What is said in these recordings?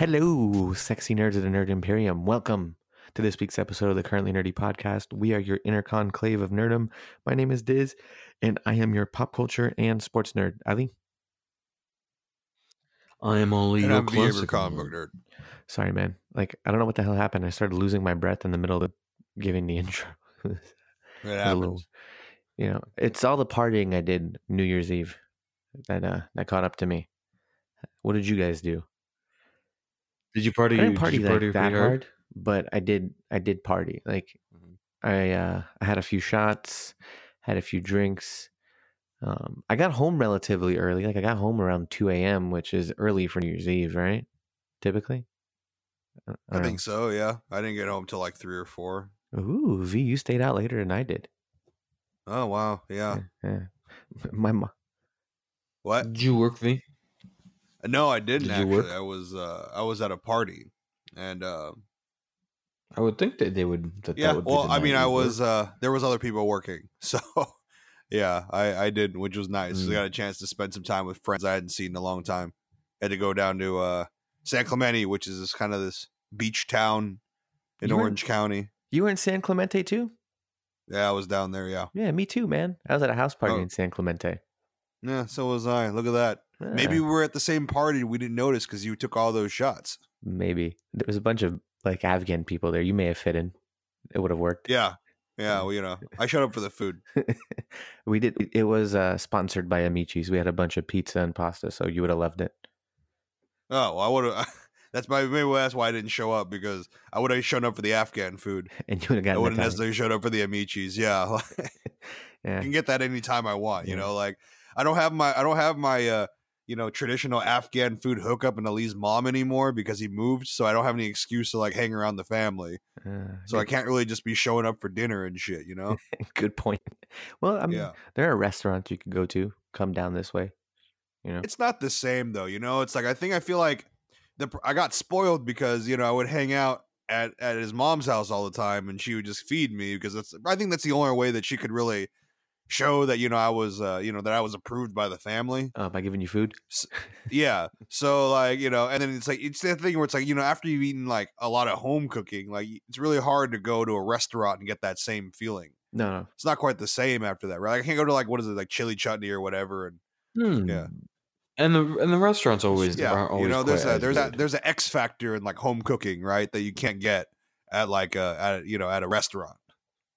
Hello, sexy nerds of the Nerd Imperium. Welcome to this week's episode of the Currently Nerdy podcast. We are your inner conclave of nerdom. My name is Diz, and I am your pop culture and sports nerd. Ali, I am only And your I'm the ever classic comic nerd. book nerd. sorry, man. Like, I don't know what the hell happened. I started losing my breath in the middle of giving the intro. It It happens. little- you know, it's all the partying I did New Year's Eve that uh, that caught up to me. What did you guys do? Did you party? I didn't did party you like party that pretty hard, but I did. I did party. Like Mhm. I, uh, I had a few shots, had a few drinks. Um, I got home relatively early. Like I got home around two a.m., which is early for New Year's Eve, right? Typically. Uh, I don't think so. Yeah, I didn't get home till like three or four. Ooh, V, you stayed out later than I did. Oh wow, yeah. Yeah. My mom. What? Did you work V? No, I didn't Did actually. I was uh I was at a party, and uh I would think that they would. That yeah. That would be well, I mean, I was uh there was other people working, so yeah, I I did, which was nice. Mm. I got a chance to spend some time with friends I hadn't seen in a long time. Had to go down to uh San Clemente, which is this kind of this beach town in You Orange County. You were in San Clemente too? Yeah, I was down there. Yeah, Yeah, me too, man. I was at a house party Oh. in San Clemente. yeah. So was I. Look at that. Maybe we were at the same party. We didn't notice because you took all those shots. maybe there was a bunch of like Afghan people there. You may have fit in. It would have worked. Yeah. Yeah. Well, you know, I showed up for the food. we did. It was uh, sponsored by Amici's. We had a bunch of pizza and pasta, so you would have loved it. Oh, well, I would have. That's my maybe that's why I didn't show up because I would have shown up for the Afghan food. And you would have I gotten wouldn't Italian. necessarily showed up for the Amici's. Yeah, I can get that anytime I want. You Yeah. know, like I don't have my I don't have my uh you know traditional Afghan food hookup in Ali's mom anymore because he moved. So I don't have any excuse to like hang around the family. uh, So I can't really just be showing up for dinner and shit. You know? good point. Well, I mean, Yeah. there are restaurants you could go to. Come down this way. You know, it's not the same though you know it's like i think i feel like the i got spoiled because you know i would hang out at, at his mom's house all the time and she would just feed me because that's i think that's the only way that she could really show that you know i was uh you know that i was approved by the family uh, by giving you food. yeah so like you know and then it's like it's the thing where it's like you know after you've eaten like a lot of home cooking like it's really hard to go to a restaurant and get that same feeling No, no. it's not quite the same after that right i can't go to like what is it like chili chutney or whatever and Hmm. Yeah. And the and the restaurants always yeah, always you know, there's a there's a there's an X factor in like home cooking, right? That you can't get at like a at you know at a restaurant.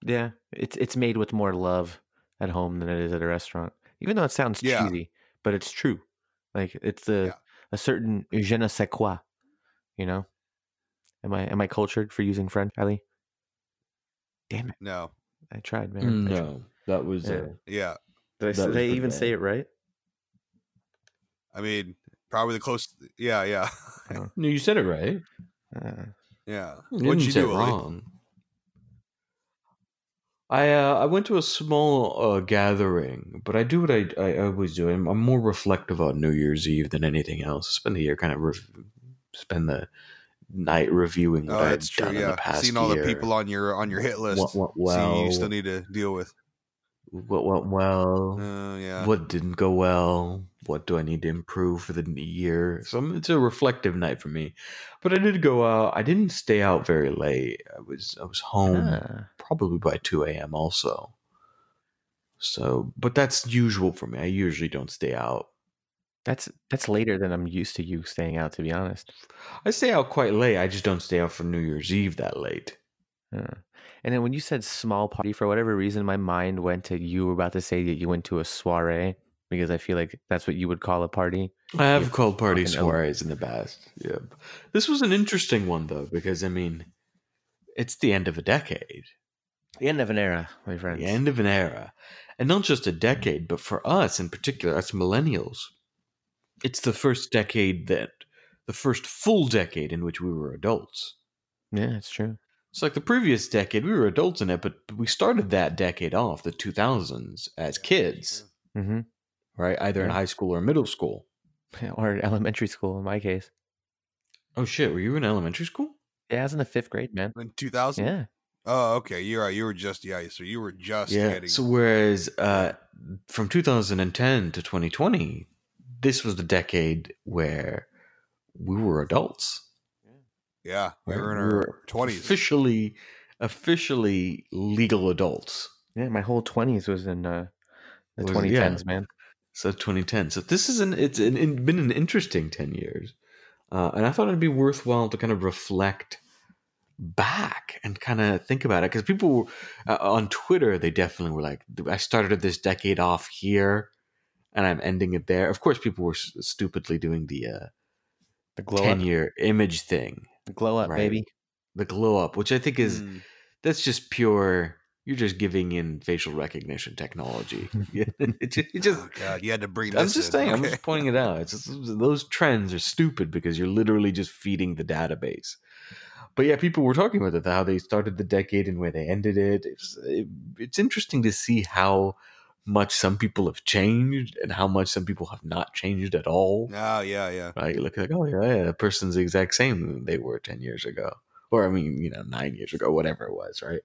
Yeah, it's it's made with more love at home than it is at a restaurant. Even though it sounds Yeah. cheesy, but it's true. Like it's a Yeah. a certain je ne sais quoi. You know? Am I am I cultured for using French, Ali? Damn it! No, I tried, man. I tried. no, that was Yeah. uh, yeah, Did I, That did was I even bad. say it right? I mean probably the close. Yeah, yeah, no. You said it right. Uh, yeah. You What'd didn't you say do? it Ali? wrong. I uh, I went to a small uh, gathering, but I do what I, I always do. I'm, I'm more reflective on New Year's Eve than anything else. spend the year kind of rev- spend the night reviewing what Oh, I've true. done in the past seeing all year. the people on your on your hit list. What went see, you still need to deal with. what went well? Uh, yeah, What didn't go well? What do I need to improve for the year? So it's a reflective night for me. But I did go out. I didn't stay out very late. I was I was home ah, probably by two a.m. Also. So, but that's usual for me. I usually don't stay out. that's that's later than I'm used to you staying out. To be honest. I stay out quite late. I just don't stay out for New Year's Eve that late. Uh, and then when you said small party, for whatever reason, my mind went to you were about to say that you went to a soiree because I feel like that's what you would call a party. I have Yeah, called party soirees in the past. Yeah, this was an interesting one though because I mean, it's the end of a decade. The end of an era, my friends. the end of an era. And not just a decade, but for us in particular, us millennials, it's the first decade that, the first full decade in which we were adults. Yeah, it's true. It's like the previous decade, we were adults in it, but we started that decade off, the 2000s, as kids, hmm right? Either in high school or middle school. Or elementary school in my case. Oh shit, were you in elementary school? Yeah, I was in the fifth grade, man. in two thousand. Yeah. Oh, okay. You're right. You were just yeah. So you were just Yeah. getting. So whereas uh, from 2010 to 2020, this was the decade where we were adults. Yeah, we right? were in We our twenties. officially, officially legal adults. Yeah, my whole twenties was in uh, the Was- twenty yeah. man. So 2010. So this is an it's an, it been an interesting 10 years, uh, and I thought it'd be worthwhile to kind of reflect back and kind of think about it because people uh, on Twitter they definitely were like, I started this decade off here, and I'm ending it there. Of course, people were s- stupidly doing the uh, The glow 10 up, year image thing, the glow up, Right. baby. the glow up, which I think is Mm. that's just pure. You're just giving in facial recognition technology. it just, it just Oh, God, you had to bring this. I'm just in. saying. I'm just pointing it out. It's just, those trends are stupid because you're literally just feeding the database. But yeah, people were talking about it, how they started the decade and where they ended it. It's it, it's interesting to see how much some people have changed and how much some people have not changed at all. Oh yeah, yeah. Right? You look like, oh yeah, yeah, the person's the exact same they were ten years ago, or I mean, you know, nine years ago, whatever it was, right?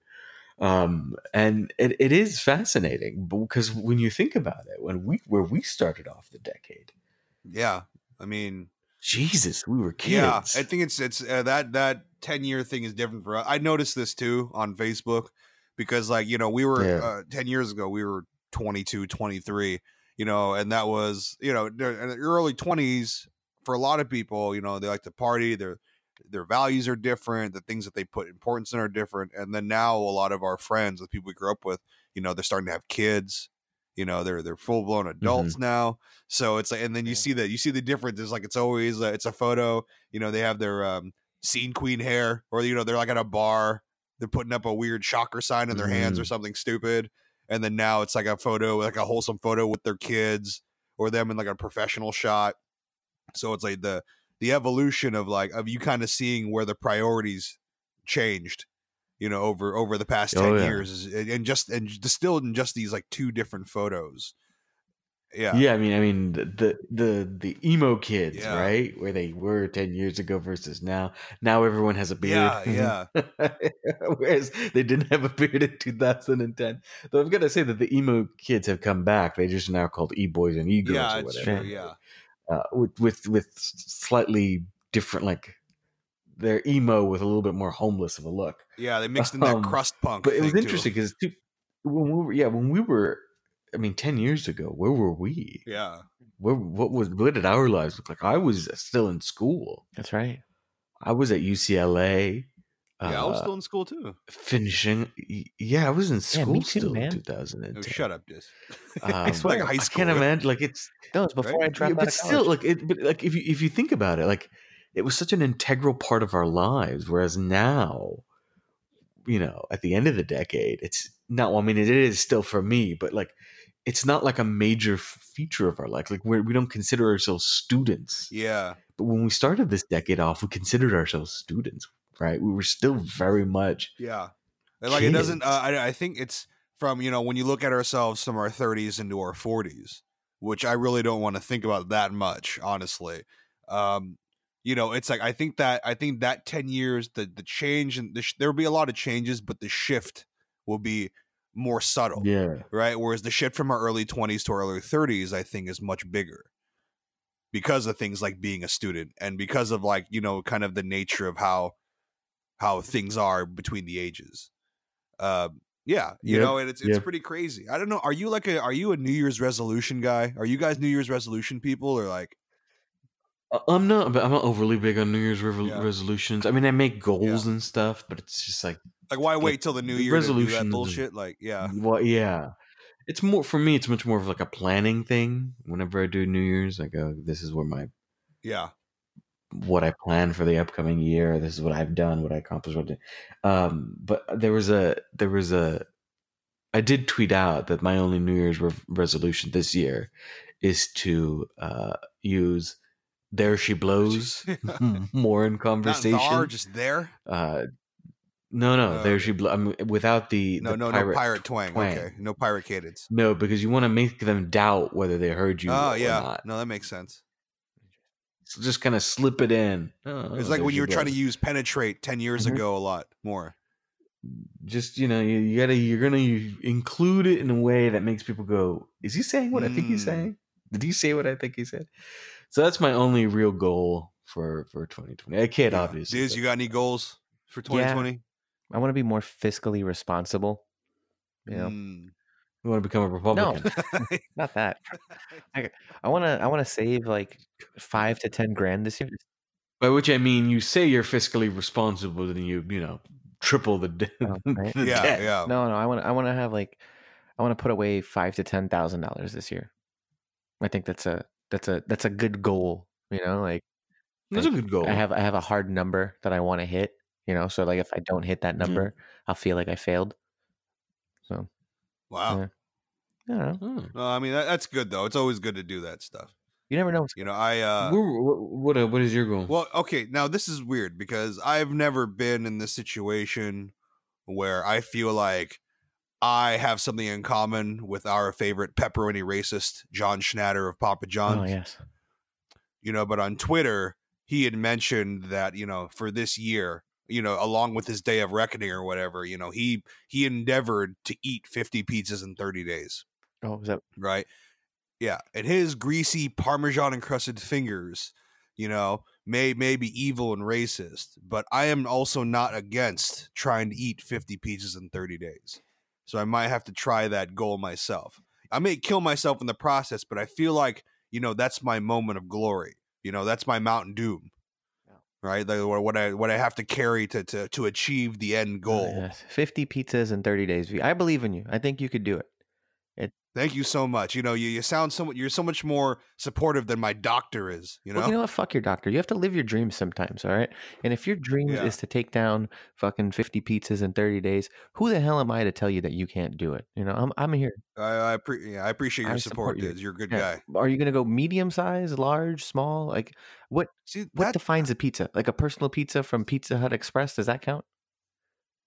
Um, and it, it is fascinating because when you think about it, when we where we started off the decade, Yeah. I mean, Jesus, we were kids. yeah. I think it's it's uh, that that ten year thing is different for us. I noticed this too on Facebook because like you know we were Yeah. uh, ten years ago we were 22, 23, you know, and that was you know in the early twenties for a lot of people. You know, they like to party. Their their values are different. The things that they put importance in are different. And then now a lot of our friends, the people we grew up with, you know, they're starting to have kids. You know, they're they're full blown adults now. So it's like, and then you Yeah. see that you see the difference. It's like it's always uh, it's a photo. You know, they have their um, scene queen hair, or you know, they're like at a bar. They're putting up a weird shocker sign in their hands or Mhm. something stupid. And then now it's like a photo, like a wholesome photo with their kids, or them in like a professional shot. So it's like the the evolution of like of you kind of seeing where the priorities changed you know over over the past 10 Oh, yeah. years and just and distilled in just these like two different photos yeah Yeah, I mean, I mean the the the, emo kids, Yeah. right? Where they were ten years ago versus now. Now everyone has a beard. yeah yeah Whereas they didn't have a beard in 2010. Though I've got to say that the emo kids have come back. They just now called e boys and e girls yeah or whatever. true yeah Uh, with with with slightly different, like they're emo with a little bit more homeless of a look. yeah they mixed in that Um, crust punk But it was interesting because when we were, yeah, when we were, I mean, ten years ago, where were we? yeah Where, what was what did our lives look like? I was still in school. That's right. I was at UCLA. yeah i was uh, still in school too finishing. Yeah, I was in Yeah, school me too, still man. in oh, 2010. shut up Diz. Um, swear. like high school. I can't imagine. Like it's, That was before Right? I dropped yeah, but of still, college. like it. But like if you if you think about it, like it was such an integral part of our lives. Whereas now, you know, at the end of the decade, it's not. Well, I mean, it is still for me, but like. It's not like a major feature of our life. Like we're, we don't consider ourselves students. yeah But when we started this decade off, we considered ourselves students, right? We were still very much yeah And, like it doesn't uh, I, I think it's from you know when you look at ourselves from our 30s into our 40s which i really don't want to think about that much honestly um you know it's like i think that i think that 10 years the the change and the sh- there will be a lot of changes but the shift will be more subtle yeah. right whereas the shift from our early 20s to our early 30s i think is much bigger because of things like being a student and because of like you know kind of the nature of how how things are between the ages um yeah you Yep, know and it's it's yep. pretty crazy i don't know are you like a are you a new year's resolution guy are you guys new year's resolution people or like I- I'm not, but I'm not overly big on New Year's revo- Yeah. resolutions. I mean, I make goals and stuff, but it's just like, like why wait till the new year to do that bullshit like yeah well, yeah. It's more for me. It's much more of like a planning thing. Whenever I do New Year's, I go, "This is where my yeah what I plan for the upcoming year. This is what I've done, what I accomplished. What I did. Um, but there was a there was a I did tweet out that my only New Year's re- resolution this year is to uh, use "There She Blows" more in thar just there Uh, no, no, Oh, there okay. she blo- I mean, without the no the no pirate no pirate twang. twang. okay no pirate cadence No, because you want to make them doubt whether they heard you. oh or yeah not. no that makes sense So just kind of slip it in. Oh, it's like when you were trying to use penetrate 10 years Mhm. ago a lot more just you know you, you gotta you're gonna include it in a way that makes people go is he saying what i think he's Mm. saying did he say what i think he said so that's my only real goal for for 2020. A kid, Yeah. obviously. But- you got any goals for 2020? I want to be more fiscally responsible. You know, Mm. you want to become a Republican? No, not that. I, I want to. I want to save like five to ten grand this year. By which I mean, you say you're fiscally responsible, then you you know triple the, de- Oh, right. the yeah, debt. yeah. No, no. I want. I want to have like. I want to put away five to ten thousand dollars this year. I think that's a that's a that's a good goal. You know, like That's a good goal. I have I have a hard number that I want to hit. You know, so like if I don't hit that Mhm. number, I'll feel like I failed. So Wow. Yeah. I. Hmm. No, I mean that, that's good though. It's always good to do that stuff. You never know. What's You know, I uh what what, uh, what is your goal? Well, okay, now this is weird because I've never been in this situation where I feel like I have something in common with our favorite pepperoni racist, John Schnatter of Papa John's. Oh yes. You know, but on Twitter, he had mentioned that, you know, for this year, you know, along with his day of reckoning or whatever, you know, he he endeavored to eat 50 pizzas in 30 days Oh, was that? right? Yeah, and his greasy parmesan encrusted fingers, you know, may may be evil and racist, but I am also not against trying to eat 50 pizzas in 30 days. So I might have to try that goal myself. I may kill myself in the process, but I feel like, you know, that's my moment of glory. You know, that's my Mountain Doom. Right? Like what I what I have to carry to to to achieve the end Oh, goal. yes. Fifty pizzas in thirty days. I believe in you. I think you could do it. Thank you so much. You know, you, you sound so much you're so much more supportive than my doctor is, you know? Well, you know what? Fuck your doctor. You have to live your dreams sometimes, all right? And if your dream Yeah. is to take down fucking 50 pizzas in 30 days, who the hell am I to tell you that you can't do it? You know, I'm, I'm here. I I, pre- yeah, I appreciate your I support, support you. dude. You're a good Yeah. guy. Are you going to go medium size, large, small? Like, what See, what that, defines a pizza? Like a personal pizza from Pizza Hut Express? Does that count?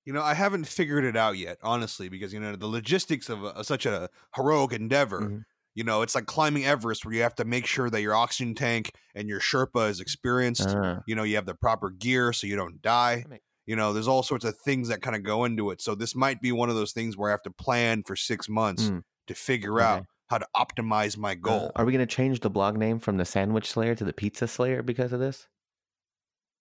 You know, I haven't figured it out yet, honestly, because you know the logistics of, a, such a heroic endeavor. Mhm. You know, it's like climbing Everest, where you have to make sure that your oxygen tank and your Sherpa is experienced. Ah, you know, you have the proper gear so you don't die. You know, there's all sorts of things that kind of go into it. So this might be one of those things where I have to plan for six months Mm. to figure Okay. out how to optimize my uh, goal. are we going to change the blog name from the Sandwich Slayer to the Pizza Slayer because of this?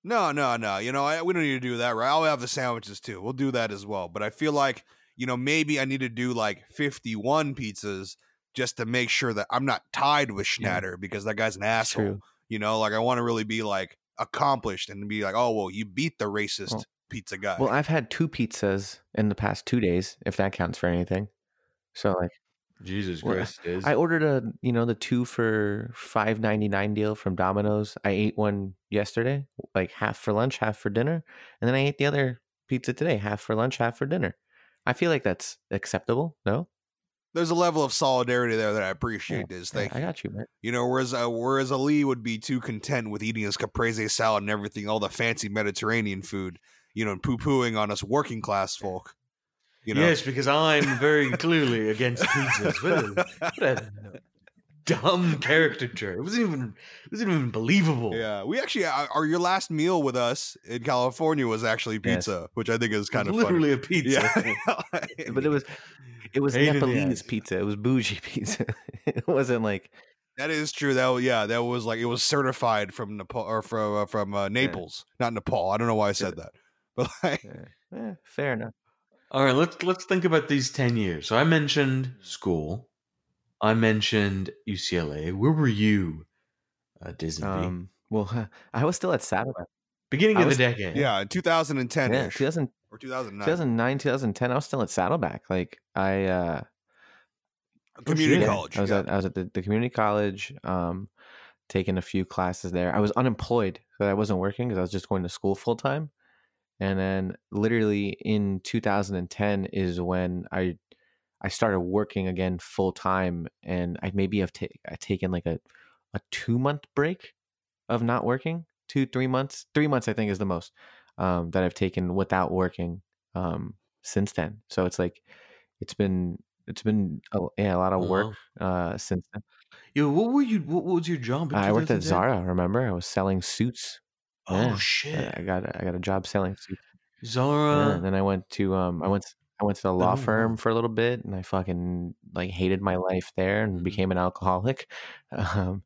No, no, no. You know, I, we don't need to do that, right? I'll have the sandwiches too. We'll do that as well. But I feel like, you know, maybe I need to do like 51 pizzas just to make sure that I'm not tied with Yeah. Schnatter because that guy's an asshole. True. You know, like I want to really be like accomplished and be like, oh, well, you beat the racist Well- pizza guy. Well, I've had two pizzas in the past two days, if that counts for anything. So, like, Jesus Well, Christ, is I ordered a you know the two for five ninety nine deal from Domino's. I ate one yesterday, like half for lunch, half for dinner, and then I ate the other pizza today, half for lunch, half for dinner. I feel like that's acceptable. No, There's a level of solidarity there that I appreciate. Yeah, Is yeah, thank I got you, man. You know, whereas uh, whereas Ali would be too content with eating his caprese salad and everything, all the fancy Mediterranean food, you know, and poo pooing on us working class folk. You know, yes, because I'm very clearly against pizzas. What a, what a dumb caricature. It wasn't even it wasn't even believable. yeah, we actually uh, our your last meal with us in California was actually Yes. pizza, which I think is kind of literally funny. a pizza. Yeah, But it was it was Pain in the Nepalese pizza. It was bougie pizza. it wasn't like that is true. That was- yeah, that was like it was certified from Nepal or from uh, from uh, Naples, not Nepal. I don't know why I said that, but like, eh, eh, fair enough. All right, let's let's think about these ten years. So I mentioned school. I mentioned UCLA. Where were you, uh, Disney? Um, well, I was still at Saddleback. Beginning I of was- the decade. yeah, 2010 Yeah, 2000, or 2009, 2009, 2010. I was still at Saddleback. Like I. uh community shit. college. I was yeah. at I was at the, the community college, um, taking a few classes there. I was unemployed, so I wasn't working because I was just going to school full time. And then, literally in 2010 is when I I started working again full time, and I maybe have ta- I taken like a a two month break of not working, two three months, three months I think is the most um, that I've taken without working um, since then. So it's like it's been it's been a, yeah, a lot of work uh, since then. Yo, what were you? What, was your job? I worked at Zara. Remember, I was selling suits. Oh Yeah. shit, I got a- I got a job selling suits. Yeah, Zara. and then I went to um I went I went to the law Oh, firm for a little bit, and I fucking like hated my life there and Mhm. became an alcoholic. Um,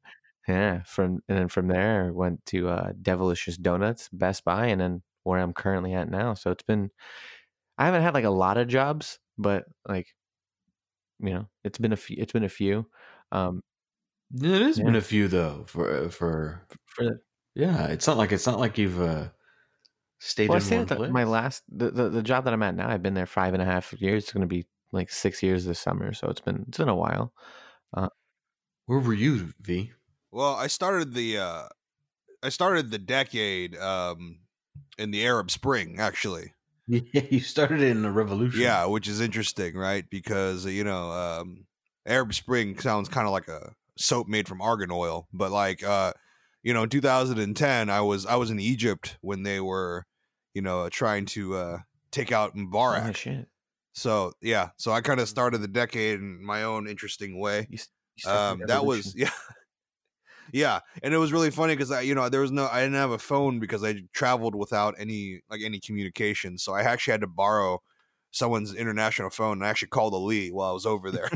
Yeah, from and then from there I went to uh, Devilicious Donuts, Best Buy, and then where I'm currently at now. So it's been I haven't had like a lot of jobs, but like you know, it's been a few. It's been a few. Um, It has been a few though for for for the, yeah. It's not like it's not like you've uh, stayed well, I in say one that the- place. my last the, the the job that I'm at now, I've been there five and a half years. It's going to be like six years this summer, so it's been it's been a while. Uh, Where were you, V? Well, I started the uh I started the decade um in the Arab Spring, actually. Yeah, you started in the revolution. Yeah, which is interesting, right? Because uh, you know, um Arab Spring sounds kind of like a soap made from argan oil, but like uh you know, in 2010 I was I was in Egypt when they were, you know, trying to uh take out Mubarak. Oh shit! So, yeah, so I kind of started the decade in my own interesting way. You, you um, that was yeah yeah and it was really funny because i you know there was no i didn't have a phone because i traveled without any like any communication so i actually had to borrow someone's international phone and i actually called ali while i was over there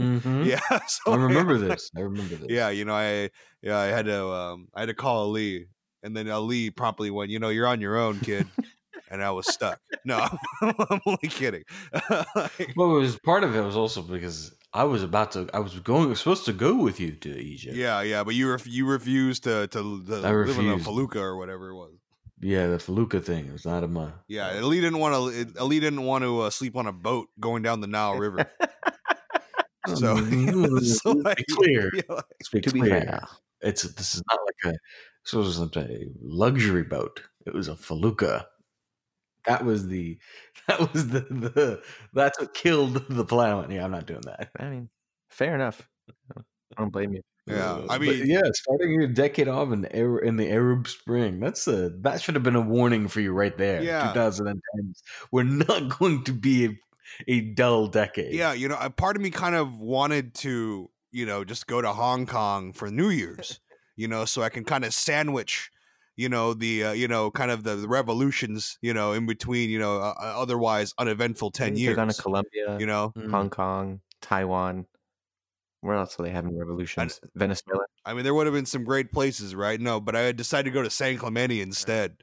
Mhm. yeah so I remember this. I remember this. yeah you know i yeah i had to um i had to call ali and then ali promptly went you know you're on your own kid and i was stuck no i'm only kidding Like, Well, it was part of it was also because I was about to. I was going. I was supposed to go with you to Egypt. yeah yeah but you ref- you refused to to, to I live in a felucca or whatever it was Yeah, the Felucca thing. It was not a my. Yeah, Ali didn't want to. Ali didn't want to uh, sleep on a boat going down the Nile River. So, so like, clear. like- To be clear. fair. It's this is not like a this wasn't a luxury boat. It was a felucca. That was the that was the, the that's what killed the planet. Yeah, I'm not doing that. I mean, fair enough. I don't blame you. yeah. I but mean, yeah, starting your decade off in the Arab, in the Arab Spring. That's a that should have been a warning for you right there. Yeah. 2010s. We're not going to be a, a dull decade. yeah. You know, a part of me kind of wanted to, you know, just go to Hong Kong for New Year's. You know, so I can kind of sandwich, you know, the, uh, you know, kind of the, the revolutions, you know, in between, you know, uh, uh, otherwise uneventful ten years. They're going to Colombia, you know, Mm. Hong Kong, Taiwan. Where else are they having revolutions? Venezuela. I mean, there would have been some great places, right? No, but I decided to go to San Clemente instead.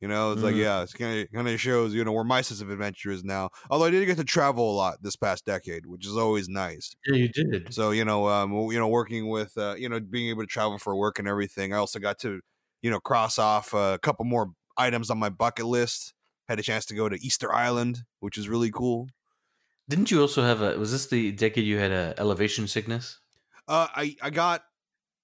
You know, it's like, Mm. yeah, it's kind of kind of shows, you know, where my sense of adventure is now. Although I did get to travel a lot this past decade, which is always nice. yeah, you did. So you know, um, you know, working with, uh, you know, being able to travel for work and everything. I also got to, you know, cross off a couple more items on my bucket list. Had a chance to go to Easter Island, which is really cool. Didn't you also have a? Was this the decade you had a elevation sickness? Uh, I I got.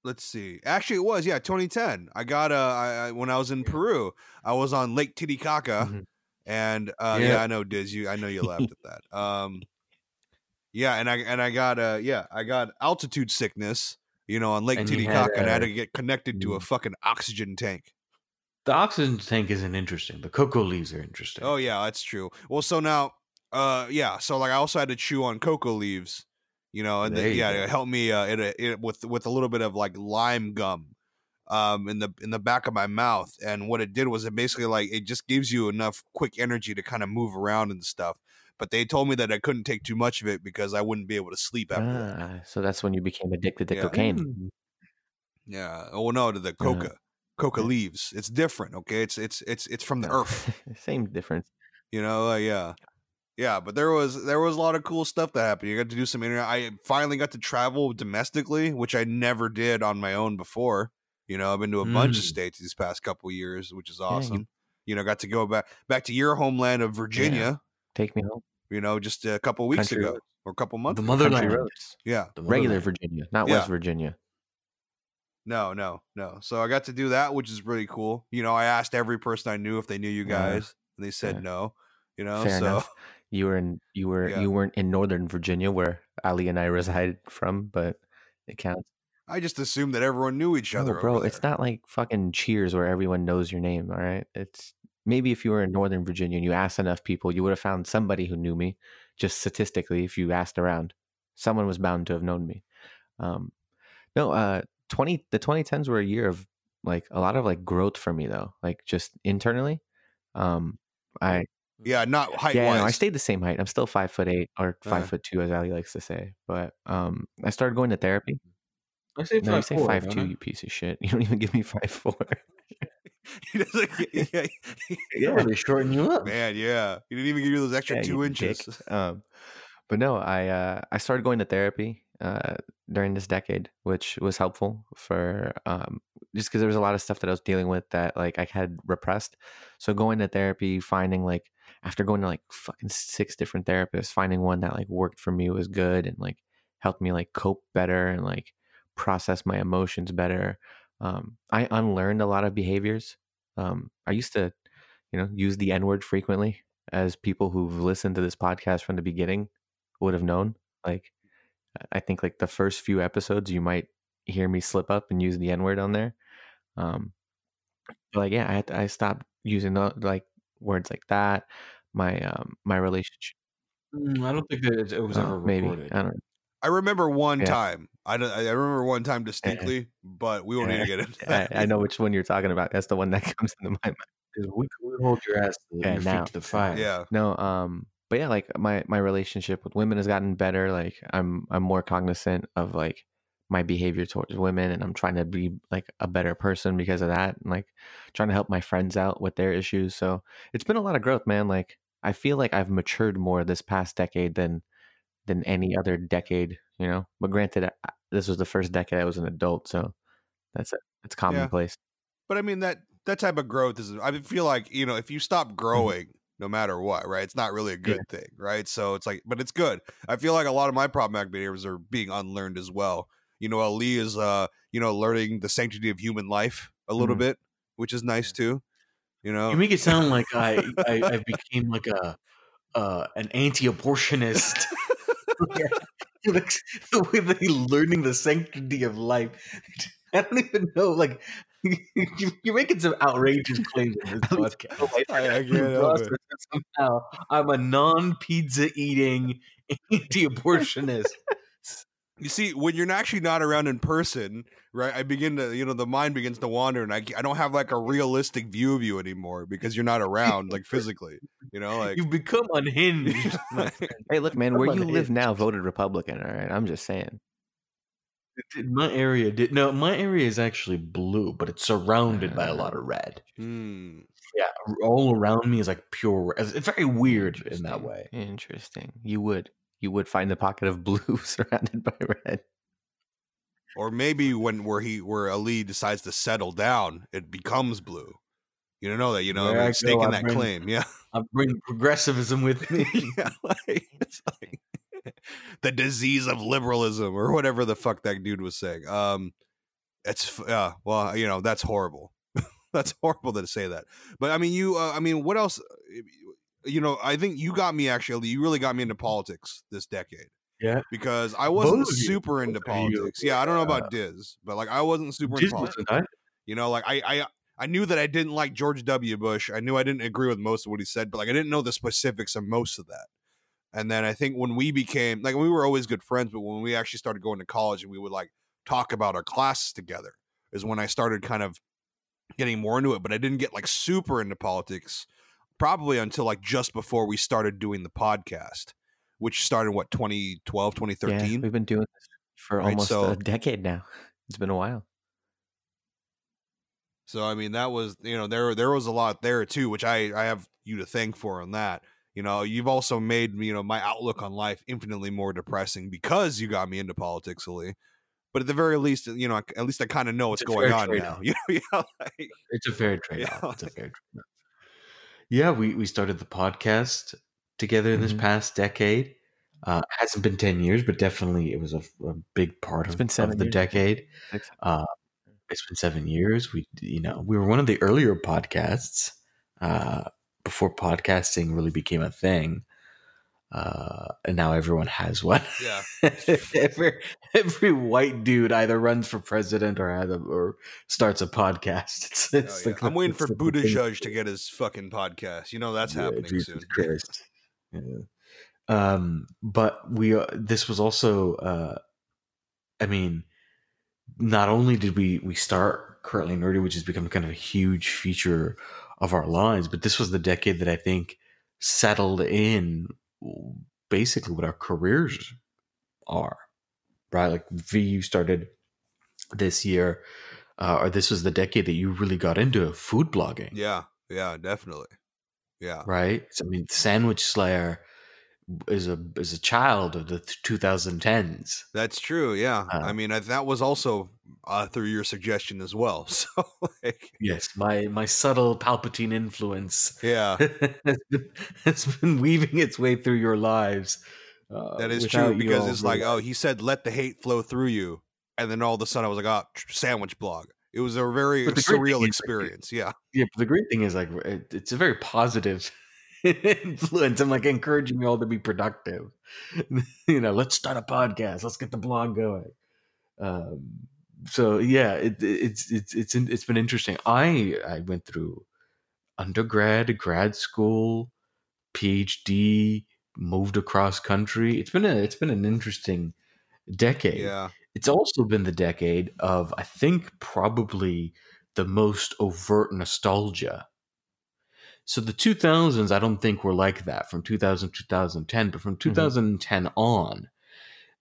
Let's see. Actually, it was yeah, 2010. I got uh, I, when I was in Peru, I was on Lake Titicaca, Mhm. and uh, yeah. Yeah. I know Diz. You, I know you laughed at that. Um, yeah, and I and I got uh, yeah, I got altitude sickness. You know, on Lake And Titicaca, had, and I had uh, to get connected to a mm. fucking oxygen tank. The oxygen tank isn't interesting. The cocoa leaves are interesting. Oh yeah, that's true. Well, so now, uh, yeah, so like I also had to chew on cocoa leaves, you know, and then, yeah, go. it helped me uh, it, it with with a little bit of like lime gum, um, in the in the back of my mouth, and what it did was it basically like it just gives you enough quick energy to kind of move around and stuff. But they told me that I couldn't take too much of it because I wouldn't be able to sleep after that. Ah, so that's when you became addicted to Yeah. cocaine. Mm. Yeah. Oh no, to the coca, coca Yeah. leaves. It's different. Okay, it's it's it's it's from the earth. Same difference. You know, uh, yeah, yeah. But there was there was a lot of cool stuff that happened. You got to do some internet. I finally got to travel domestically, which I never did on my own before. You know, I've been to a bunch of Mm. states these past couple years, which is you- awesome. you, know, got to go back back to your homeland of Virginia. Take me home. You know, just a couple weeks Country ago roads. or a couple months. The motherland. Country roads. Yeah. The Regular motherland. Virginia, not Yeah. West Virginia. No, no, no. So I got to do that, which is really cool. You know, I asked every person I knew if they knew you Yeah. guys, and they said Yeah. no. You know, Fair so enough. You were in you were Yeah. you weren't in Northern Virginia where Ali and I reside from, but it counts. I just assumed that everyone knew each other. No, bro, it's not like fucking Cheers where everyone knows your name. All right, it's maybe if you were in Northern Virginia and you asked enough people, you would have found somebody who knew me. Just statistically, if you asked around, someone was bound to have known me. Um, no, uh, twenty the twenty tens were a year of like a lot of like growth for me though, like just internally. Um, I Yeah, not height yeah, no, I stayed the same height. I'm still five foot eight or five Uh. foot two, as Ali likes to say. But um, I started going to therapy. I say No, you five say four, five two. I? You piece of shit. You don't even give me five four. He doesn't get- yeah, Yeah, they shorten you up. man, yeah. He didn't even give you those extra Yeah, two inches. Um, but no, I uh, I started going to therapy uh, during this decade, which was helpful for um, just because there was a lot of stuff that I was dealing with that like I had repressed. So going to therapy, finding like after going to like fucking six different therapists, finding one that like worked for me was good and like helped me like cope better and like process my emotions better. Um, I unlearned a lot of behaviors. Um, I used to, you know, use the N word frequently, as people who've listened to this podcast from the beginning would have known. Like, I think like the first few episodes, you might hear me slip up and use the N word on there. Um, like, yeah, I had to, I stopped using the, like words like that. My um my relationship, Mm, I don't think that it, it was uh, ever maybe recorded. I don't. I remember one Yeah. time. I, don't- I remember one time distinctly, but we won't need to get into that. I know which one you're talking about. That's the one that comes into my mind. we, we hold your ass to Yeah, your feet now. the fire. Yeah. No, um, but yeah, like my my relationship with women has gotten better. Like I'm I'm more cognizant of like my behavior towards women, and I'm trying to be like a better person because of that, and like trying to help my friends out with their issues. So it's been a lot of growth, man. Like I feel like I've matured more this past decade than than any other decade, you know. But granted, I- this was the first decade I was an adult, so that's it. it's commonplace. But I mean that that type of growth is. I feel like you know if you stop mm-hmm. growing, no matter what, right? It's not really a good thing, right? So it's like, but it's good. I feel like a lot of my problematic behaviors are being unlearned as well. You know, Ali is uh, you know, learning the sanctity of human life a little Mhm. bit, which is nice too. You know, You make it sound like I, I, I became like a uh, an anti-abortionist. like, the way that he learning the sanctity of life. I don't even know. Like you, you're making some outrageous claims in this podcast. I, I You can't help process it. that somehow I'm a non-pizza eating anti-abortionist. You see, when you're actually not around in person, right? I begin to, you know, the mind begins to wander, and I, I don't have like a realistic view of you anymore because you're not around, like physically You know, like You've become unhinged. Hey, look, man, where Come you on, live now voted Republican. All right, I'm just saying. my area did no. My area is actually blue, but it's surrounded by a lot of red. hmm. Yeah, all around me is like pure. red. It's very weird in that way. Interesting. You would. You would find the pocket of blue surrounded by red. or maybe when where he where Ali decides to settle down, it becomes blue. You don't know that, you know, Where I it's staking that bring- claim. Yeah. I bring progressivism with me. yeah, like, like the disease of liberalism or whatever the fuck that dude was saying. Um, it's yeah, well, you know, that's horrible. that's horrible to say that. But I mean, you, uh, I mean, what else? You know, I think you got me actually. You really got me into politics this decade yeah, because I wasn't Both of you. super into you. politics. Yeah, I don't know about Diz, but like I wasn't super into Just politics. I- You know, like I, I I knew that I didn't like George W. Bush. I knew I didn't agree with most of what he said, but like I didn't know the specifics of most of that. And then I think when we became like we were always good friends, but when we actually started going to college and we would like talk about our classes together is when I started kind of getting more into it. But I didn't get like super into politics probably until like just before we started doing the podcast, which started what 2012, Yeah, 2013. we've been doing this for Right, almost so- a decade now. It's been a while. So I mean, that was you know there there was a lot there too, which I I have you to thank for on that. You know, you've also made you know my outlook on life infinitely more depressing because you got me into politics, Ali. But at the very least, you know, at least I kind of know what's going on now. trade-off. You know, yeah, like, it's a fair trade off. Yeah. It's a fair trade off. Yeah, we we started the podcast together in this Mhm. past decade. Uh, hasn't been ten years, but definitely it was a, a big part of, of the years, decade. Uh, it's been seven years. We, you know, we were one of the earlier podcasts uh, before podcasting really became a thing, uh, and now everyone has one. yeah. every every white dude either runs for president or either or starts a podcast. It's, Oh, yeah. like I'm waiting it's for Buttigieg to get his fucking podcast. You know that's Yeah, happening Jesus soon. Christ. Yeah. Um, but we uh, this was also uh, I mean, not only did we we start currently nerdy, which has become kind of a huge feature of our lives, but this was the decade that I think settled in basically what our careers are. Right, like VU started this year, uh, or this was the decade that you really got into food blogging, Yeah, yeah, definitely. Yeah, right? So, I mean, Sandwich Slayer is a is a child of the 2010s. that's true. Yeah, Uh, I mean I, that was also uh, through your suggestion as well. So like, Yes, my my subtle Palpatine influence yeah, has, been, has been weaving its way through your lives. Uh, that is true because it's like, oh, he said, "Let the hate flow through you," and then all of a sudden I was like, "Oh, sandwich blog." It was a very But the great thing surreal is, experience. Yeah, yeah. But the great thing is, like, it, it's a very positive influence. I'm like encouraging you all to be productive. you know, let's start a podcast. Let's get the blog going. Um, so yeah, it, it's it's it's it's been interesting. I I went through undergrad, grad school, PhD, moved across country. It's been a it's been an interesting decade. yeah, It's also been the decade of I think probably the most overt nostalgia. So the 2000s I don't think were like that from 2000 to 2010, but from 2010 on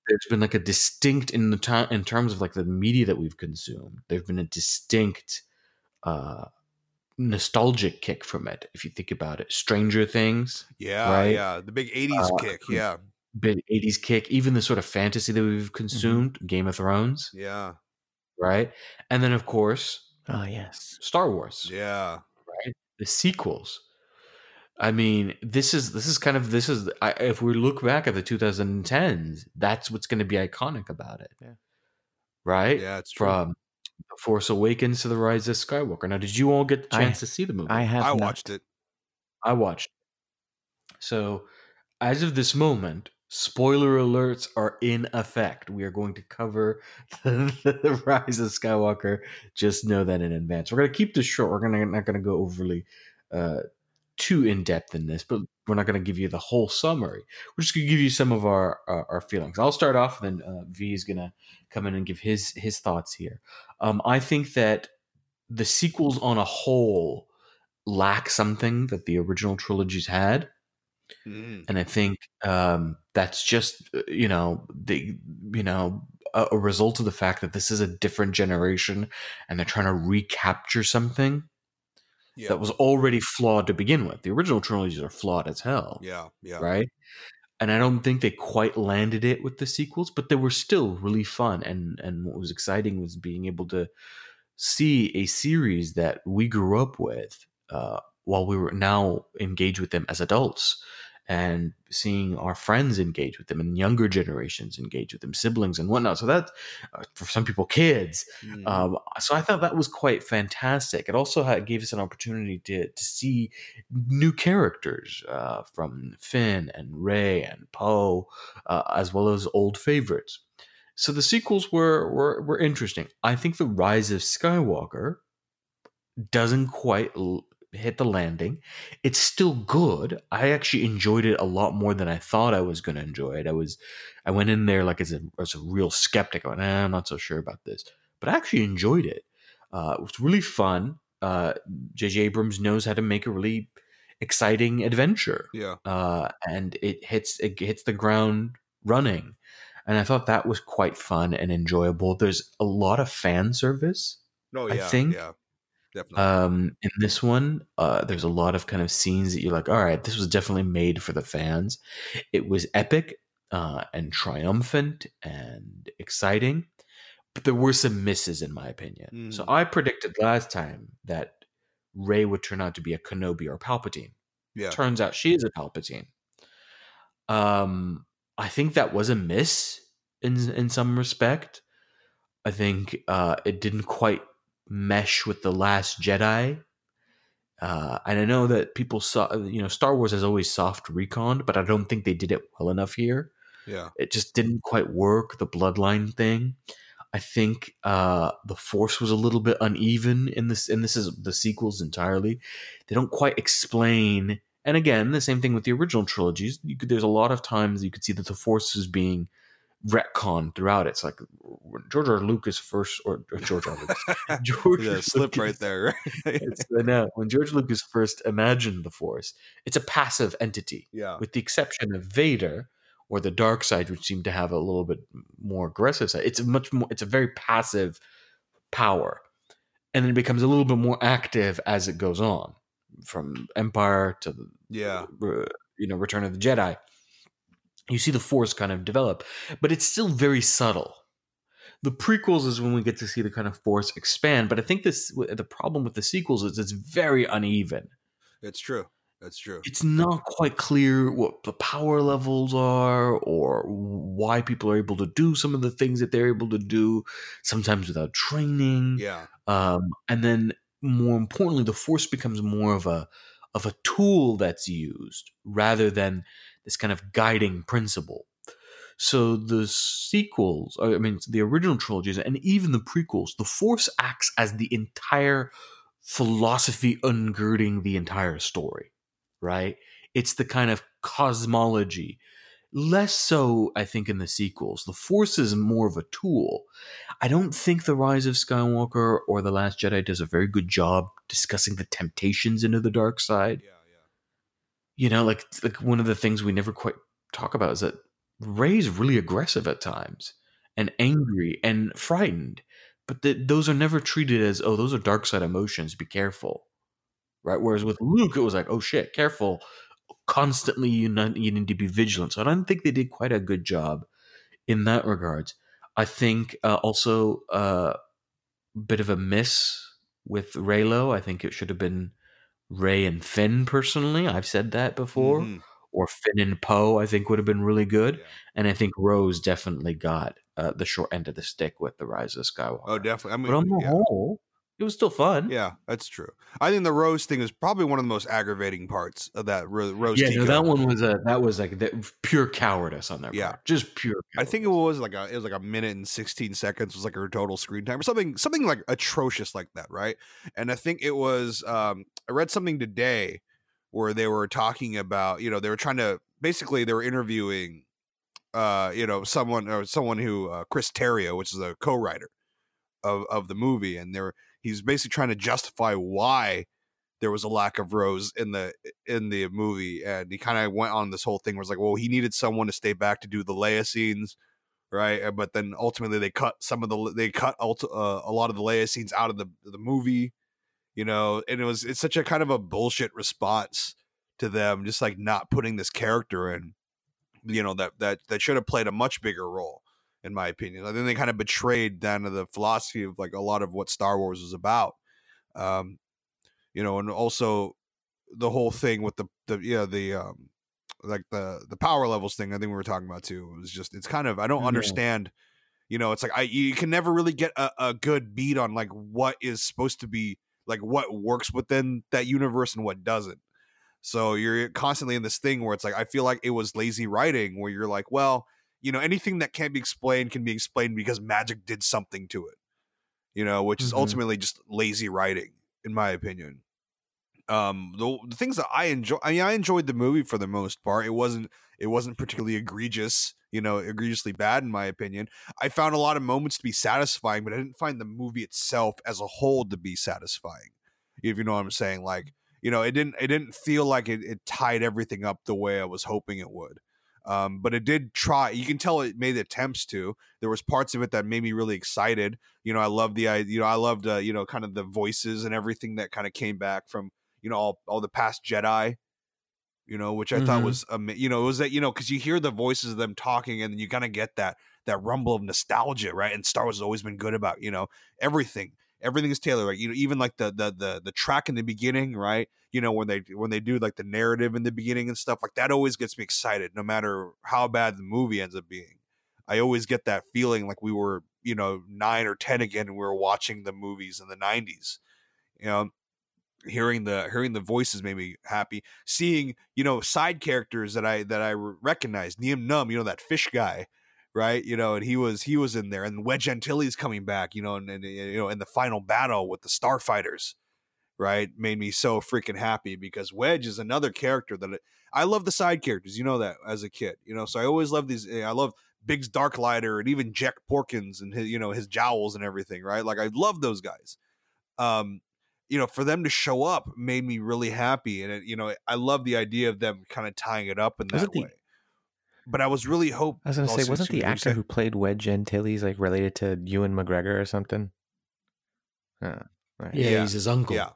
there's been like a distinct in the time in terms of like the media that we've consumed. There's been a distinct uh nostalgic kick from it if you think about it. Stranger Things, yeah, Right. yeah. The big '80s Uh, kick. Yeah, big 80s kick, even the sort of fantasy that we've consumed, Game of Thrones, yeah, right? And then of course, Oh yes. Star Wars, yeah, right? The sequels. I mean, this is this is kind of this is I, if we look back at the 2010s, that's what's going to be iconic about it. Yeah. Right? yeah. It's true. From The Force Awakens to The Rise of Skywalker. Now, did you all get the I- chance to see the movie? I have. I not. watched it. I watched. So, as of this moment, spoiler alerts are in effect. We are going to cover the, the Rise of Skywalker. Just know that in advance. We're going to keep this short. We're gonna, not going to go overly uh, too in depth in this, but we're not going to give you the whole summary. We're just going to give you some of our our, our feelings. I'll start off, and then uh, V is going to come in and give his his thoughts here. Um, I think that the sequels on a whole lack something that the original trilogies had Mhm. and i think um, that's just uh, you know the you know a, a result of the fact that this is a different generation and they're trying to recapture something Yeah, that was already flawed to begin with the original trilogies are flawed as hell yeah, yeah. right and i don't think they quite landed it with the sequels but they were still really fun and and what was exciting was being able to see a series that we grew up with uh, while we were now engaged with them as adults and seeing our friends engage with them and younger generations engage with them siblings and whatnot so that uh, for some people kids Mhm. um, so I thought that was quite fantastic. It also had, gave us an opportunity to to see new characters uh, from Finn and Rey and Poe, uh, as well as old favorites. So the sequels were, were were interesting. I think the Rise of Skywalker doesn't quite hit the landing. It's still good. I actually enjoyed it a lot more than I thought I was going to enjoy it. I was, I went in there like as a as a real skeptic. I went, eh, I'm not so sure about this, but I actually enjoyed it. Uh, it was really fun. Uh, J.J. Abrams knows how to make a really exciting adventure, yeah, uh, and it hits it hits the ground running. And I thought that was quite fun and enjoyable. There's a lot of fan service no, I yeah, think, yeah, definitely. um, in this one, uh, there's a lot of kind of scenes that you're like, all right, this was definitely made for the fans. It was epic uh, and triumphant and exciting, but there were some misses, in my opinion. So Mm. I predicted last time that Rey would turn out to be a Kenobi or Palpatine. yeah, Turns out she is a Palpatine. Um, I think that was a miss in in some respect. I think uh, it didn't quite mesh with the Last Jedi. Uh, and I know that people saw, you know, Star Wars has always soft retcon, but I don't think they did it well enough here. yeah, It just didn't quite work. The bloodline thing. I think uh, the Force was a little bit uneven in this, and this is the sequels entirely. They don't quite explain. And again, the same thing with the original trilogies. You could, there's a lot of times you could see that the Force is being retconned throughout. It's like when George R. Lucas first, or, or George R. Lucas, George yeah. Slip right there. It's, I know when George Lucas first imagined the Force, it's a passive entity yeah, with the exception of Vader or the dark side, which seem to have a little bit more aggressive side. It's a much more. It's a very passive power, and then it becomes a little bit more active as it goes on, from Empire to the Yeah. you know Return of the Jedi. You see the Force kind of develop, but it's still very subtle. The prequels is when we get to see the kind of Force expand, but I think this the problem with the sequels is it's very uneven. It's true. That's true. It's not quite clear what the power levels are or why people are able to do some of the things that they're able to do, sometimes without training. Yeah. Um, and then more importantly, the force becomes more of a of a tool that's used rather than this kind of guiding principle. So the sequels, I mean, the original trilogies, and even the prequels, the force acts as the entire philosophy ungirding the entire story, right? It's the kind of cosmology. Less so, I think, in the sequels. The Force is more of a tool. I don't think The Rise of Skywalker or The Last Jedi does a very good job discussing the temptations into the dark side. Yeah. You know, like like one of the things we never quite talk about is that Rey's really aggressive at times and angry and frightened, but th- those are never treated as oh those are dark side emotions. Be careful, right? Whereas with Luke, it was like oh shit, careful. Constantly, you not, you need to be vigilant. So I don't think they did quite a good job in that regards. I think uh, also a uh, bit of a miss with Reylo. I think it should have been Rey and Finn. Personally, I've said that before. Mhm. Or Finn and Poe, I think would have been really good. Yeah. And I think Rose definitely got uh, the short end of the stick with the Rise of Skywalker. Oh, definitely. I mean, but on the yeah. whole, it was still fun. Yeah, that's true. I think the Rose thing is probably one of the most aggravating parts of that Ro- Rose. yeah, no, that one was a that was like the, pure cowardice on their Yeah. part, just pure. I think it was like a it was like a minute and sixteen seconds was like her total screen time or something something like atrocious like that, right? And I think it was um I read something today where they were talking about you know they were trying to basically they were interviewing uh you know someone or someone who uh, Chris Terrio, which is a co-writer of of the movie, and they're he's basically trying to justify why there was a lack of Rose in the in the movie, and he kind of went on this whole thing where like, well, he needed someone to stay back to do the Leia scenes, right? But then ultimately they cut some of the they cut uh, a lot of the Leia scenes out of the the movie, you know, and it was it's such a kind of a bullshit response to them, just like not putting this character in, you know, that that that should have played a much bigger role. In my opinion, I think they kind of betrayed down to the philosophy of like a lot of what Star Wars was about. Um, you know, and also the whole thing with the the yeah the um like the the power levels thing. I think we were talking about too. It was just it's kind of I don't Yeah. understand. You know, it's like I you can never really get a, a good beat on like what is supposed to be like what works within that universe and what doesn't. So you're constantly in this thing where it's like I feel like it was lazy writing where you're like, well, you know, anything that can't be explained can be explained because magic did something to it. You know, which is Mhm. ultimately just lazy writing, in my opinion um the, the things that i enjoy i mean i enjoyed the movie for the most part it wasn't it wasn't particularly egregious you know egregiously bad in my opinion i found a lot of moments to be satisfying but i didn't find the movie itself as a whole to be satisfying if you know what i'm saying like you know it didn't it didn't feel like it, it tied everything up the way i was hoping it would um, but it did try you can tell it made attempts to. There was parts of it that made me really excited. You know i love the idea you know i loved uh, you know kind of the voices and everything that kind of came back from you know all, all the past jedi you know which i thought Mhm. was you know it was that you know because you hear the voices of them talking and you kind of get that that rumble of nostalgia right? And star wars has always been good about you know everything everything is tailored right? You know even like the the the, the track in the beginning right? You know when they when they do like the narrative in the beginning and stuff like that always gets me excited no matter how bad the movie ends up being. I always get that feeling like we were you know 9 or 10 again and we were watching the movies in the 90s you know hearing the hearing the voices made me happy. Seeing you know side characters that i that i recognized Nien Nunb you know that fish guy right? You know and he was he was in there and wedge antilles coming back you know and, and you know in the final battle with the starfighters right? Made me so freaking happy because wedge is another character that i love the side characters you know that as a kid you know? So i always love these i love biggs darklighter and even jek porkins and his you know his jowls and everything right? Like i love those guys. Um you know for them to show up made me really happy and it, you know i love the idea of them kind of tying it up in that the- way but i was really hope I was gonna oh, say, wasn't the actor saying- who played Wedge Antilles like related to Ewan McGregor or something? Huh. Right. Yeah, Yeah. he's his uncle. Yeah.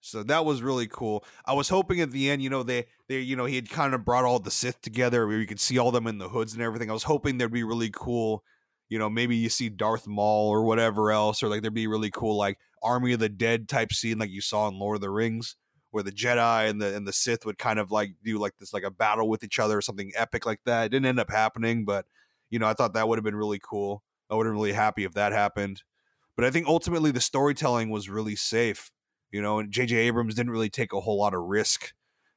So that was really cool. I was hoping at the end, you know, they they you know he had kind of brought all the Sith together where you could see all them in the hoods and everything. I was hoping there'd be really cool, you know, maybe you see Darth Maul or whatever else, or like there'd be really cool like Army of the Dead type scene like you saw in Lord of the Rings, where the Jedi and the and the Sith would kind of like do like this like a battle with each other or something epic like that. It didn't end up happening, but you know, I thought that would have been really cool. I would have been really happy if that happened. But I think ultimately the storytelling was really safe you know and jj abrams didn't really take a whole lot of risk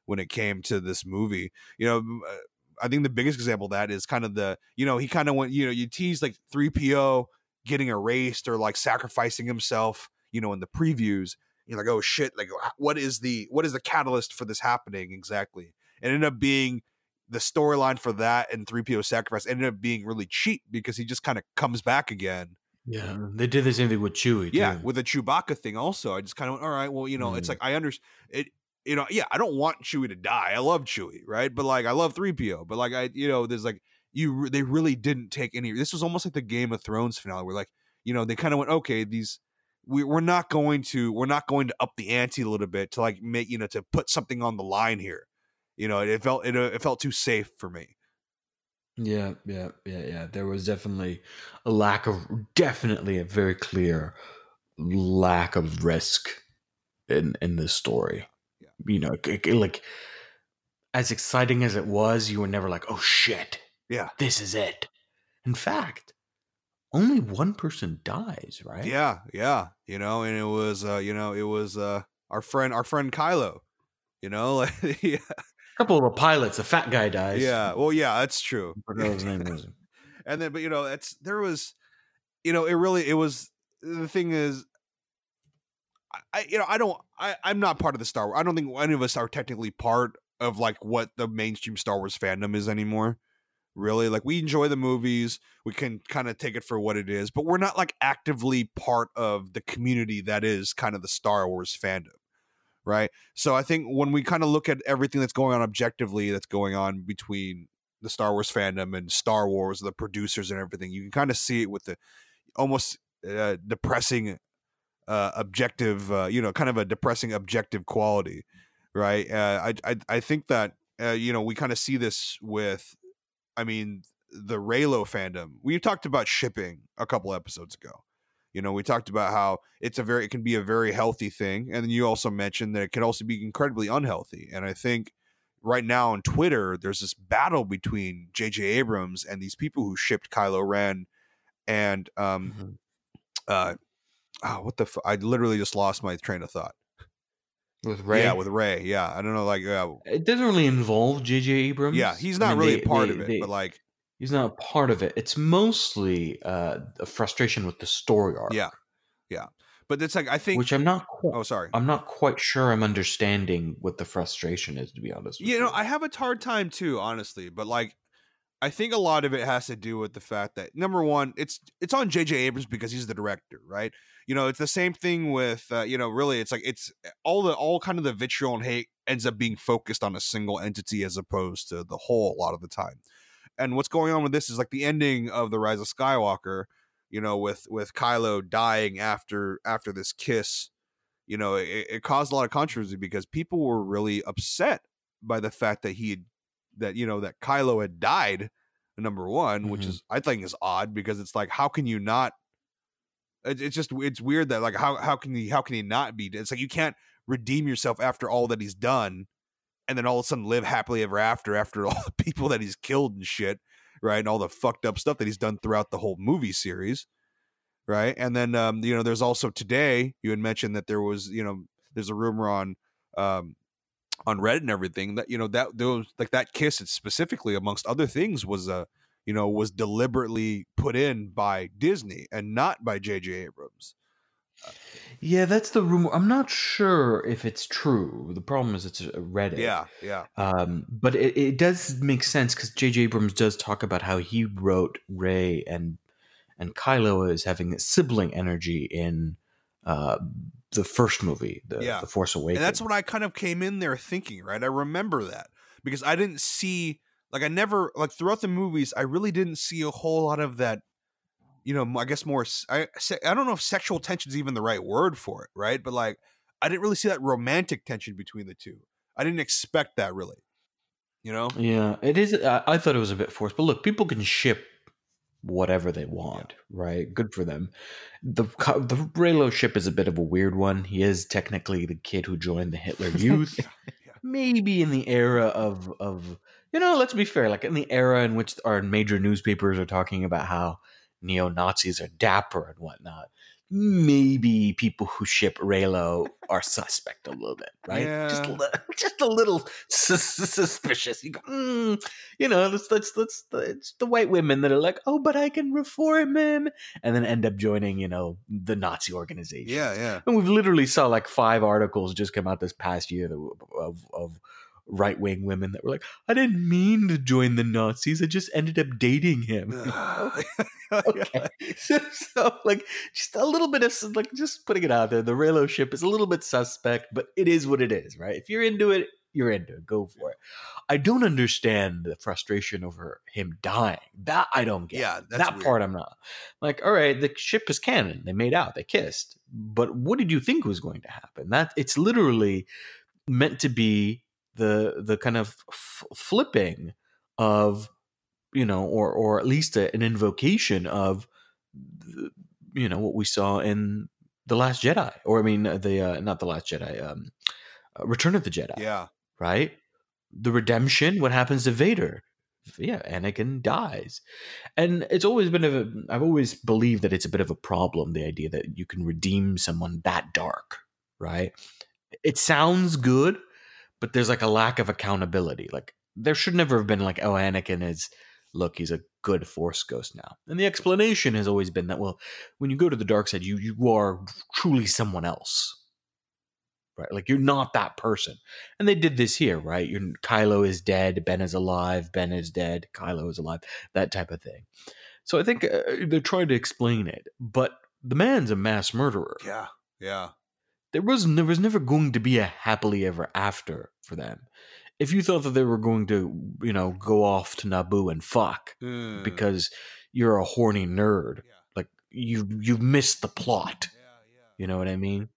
when it came to this movie you know uh, i think the biggest example of that is kind of the you know he kind of went you know you tease like 3po getting erased or like sacrificing himself you know in the previews you're like oh shit like what is the what is the catalyst for this happening exactly it ended up being the storyline for that and 3po sacrifice ended up being really cheap because he just kind of comes back again Yeah, they did the same thing with Chewie. yeah, too. with the Chewbacca thing also. I just kind of went, all right, well, you know, it's Mm. like I understand it. You know, yeah, I don't want Chewie to die. I love Chewie, right? But like, I love three PO. But like, I, you know, there's like you. They really didn't take any. This was almost like the Game of Thrones finale, where like, you know, they kind of went, okay, these. We, we're not going to we're not going to up the ante a little bit to like make you know to put something on the line here you know it felt it, it felt too safe for me Yeah, yeah, yeah, yeah. There was definitely a lack of, definitely a very clear lack of risk in in this story. Yeah. You know, it- it- like as exciting as it was, you were never like, "Oh shit, yeah this is it." In fact, only one person dies, right? Yeah, yeah, you know, and it was, uh, you know, it was uh, our friend, our friend Kylo, you know, like, yeah, A couple of the pilots, a fat guy dies. yeah, well, yeah, that's true. I forgot what his name was. and then, but you know, it's there was, you know, it really, it was the thing is, I, I you know, I don't, I, I'm not part of the Star Wars. I don't think any of us are technically part of like what the mainstream Star Wars fandom is anymore. Really, like we enjoy the movies, we can kind of take it for what it is, but we're not like actively part of the community that is kind of the Star Wars fandom, right? So I think when we kind of look at everything that's going on objectively, that's going on between the Star Wars fandom and Star Wars, the producers and everything, you can kind of see it with the almost uh, depressing uh, objective, uh, you know, kind of a depressing objective quality, right? Uh, I, I I think that uh, you know we kind of see this with, I mean, the Reylo fandom. We talked about shipping a couple episodes ago. You know, we talked about how it's a very it can be a very healthy thing, and then you also mentioned that it can also be incredibly unhealthy. And I think right now on Twitter, there's this battle between J.J. Abrams and these people who shipped Kylo Ren and um Mhm. uh oh, what the f- I literally just lost my train of thought. With Rey. Yeah, with Rey. Yeah, I don't know like uh, it doesn't really involve J.J. Abrams. yeah, he's I not mean, really they- a part they- of it, they- but like he's not a part of it. It's mostly uh, a frustration with the story arc. yeah. Yeah. But it's like I think which I'm not. Quite, Oh, sorry. I'm not quite sure. I'm understanding what the frustration is. To be honest, with you know, I have a hard time too, honestly. But like, I think a lot of it has to do with the fact that number one, it's it's on J.J. Abrams because he's the director, right? You know, it's the same thing with uh, you know, really, it's like it's all the all kind of the vitriol and hate ends up being focused on a single entity as opposed to the whole a lot of the time. And what's going on with this is like the ending of the Rise of Skywalker, you know, with with Kylo dying after after this kiss. You know, it, it caused a lot of controversy because people were really upset by the fact that he had that you know that Kylo had died number one which Mhm. is I think is odd because it's like how can you not it's just it's weird that like how how can he how can he not be? It's like you can't redeem yourself after all that he's done and then all of a sudden live happily ever after after all the people that he's killed and shit right and all the fucked up stuff that he's done throughout the whole movie series right? And then um you know there's also today you had mentioned that there was you know there's a rumor on um on Reddit and everything that you know that those like that kiss specifically amongst other things was uh you know was deliberately put in by Disney and not by J.J. Abrams. Yeah, that's the rumor. I'm not sure if it's true. The problem is it's a Reddit. Yeah, yeah, Um, but it, it does make sense because J.J. Abrams does talk about how he wrote Rey and and Kylo as having sibling energy in uh, the first movie, the, Yeah. the Force Awakens. and that's what I kind of came in there thinking. Right, I remember that because I didn't see like I never like throughout the movies I really didn't see a whole lot of that you know, I guess more. I I don't know if sexual tension is even the right word for it, right? But like, I didn't really see that romantic tension between the two. I didn't expect that really. You know? Yeah, it is. I, I thought it was a bit forced, but look, people can ship whatever they want, right? Good for them. The the Reylo ship is a bit of a weird one. He is technically the kid who joined the Hitler Youth. Yeah. Maybe in the era of of you know, let's be fair, like in the era in which our major newspapers are talking about how neo Nazis are dapper and whatnot. Maybe people who ship Reylo are suspect a little bit, right? Just, a Yeah. li- just a little sus- suspicious. You go, mm, you know, that's that's the, it's the white women that are like, oh, but I can reform him, and then end up joining, you know, the Nazi organization. Yeah, yeah. And we've literally saw like five articles just come out this past year w- of of right wing women that were like, I didn't mean to join the Nazis. I just ended up dating him. okay. So, so, like just a little bit of like just putting it out there. The Reylo ship is a little bit suspect, but it is what it is, right? If you're into it, you're into it. Go for it. I don't understand the frustration over him dying. That I don't get. Yeah, that's that weird. part I'm not. Like, all right, the ship is canon. They made out. They kissed. But what did you think was going to happen? That it's literally meant to be the the kind of f- flipping of you know, or or at least a, an invocation of the, you know what we saw in the Last Jedi, or I mean the uh, not the Last Jedi, um, uh, Return of the Jedi, Yeah. right? The redemption. What happens to Vader? Yeah, Anakin dies, and it's always been a. I've always believed that it's a bit of a problem. The idea that you can redeem someone that dark, right? It sounds good, but there's like a lack of accountability. Like there should never have been like, oh, Anakin is look, he's a good Force ghost now. And the explanation has always been that well, when you go to the dark side, you you are truly someone else. Right? Like you're not that person. And they did this here, right? You're, Kylo is dead, Ben is alive, Ben is dead, Kylo is alive, that type of thing. So I think uh, they're trying to explain it, but the man's a mass murderer Yeah. Yeah. There was there was never going to be a happily ever after for them. If you thought that they were going to, you know, go off to Naboo and fuck Mm. because you're a horny nerd, Yeah. like you you've missed the plot. Yeah, yeah. You know what I mean?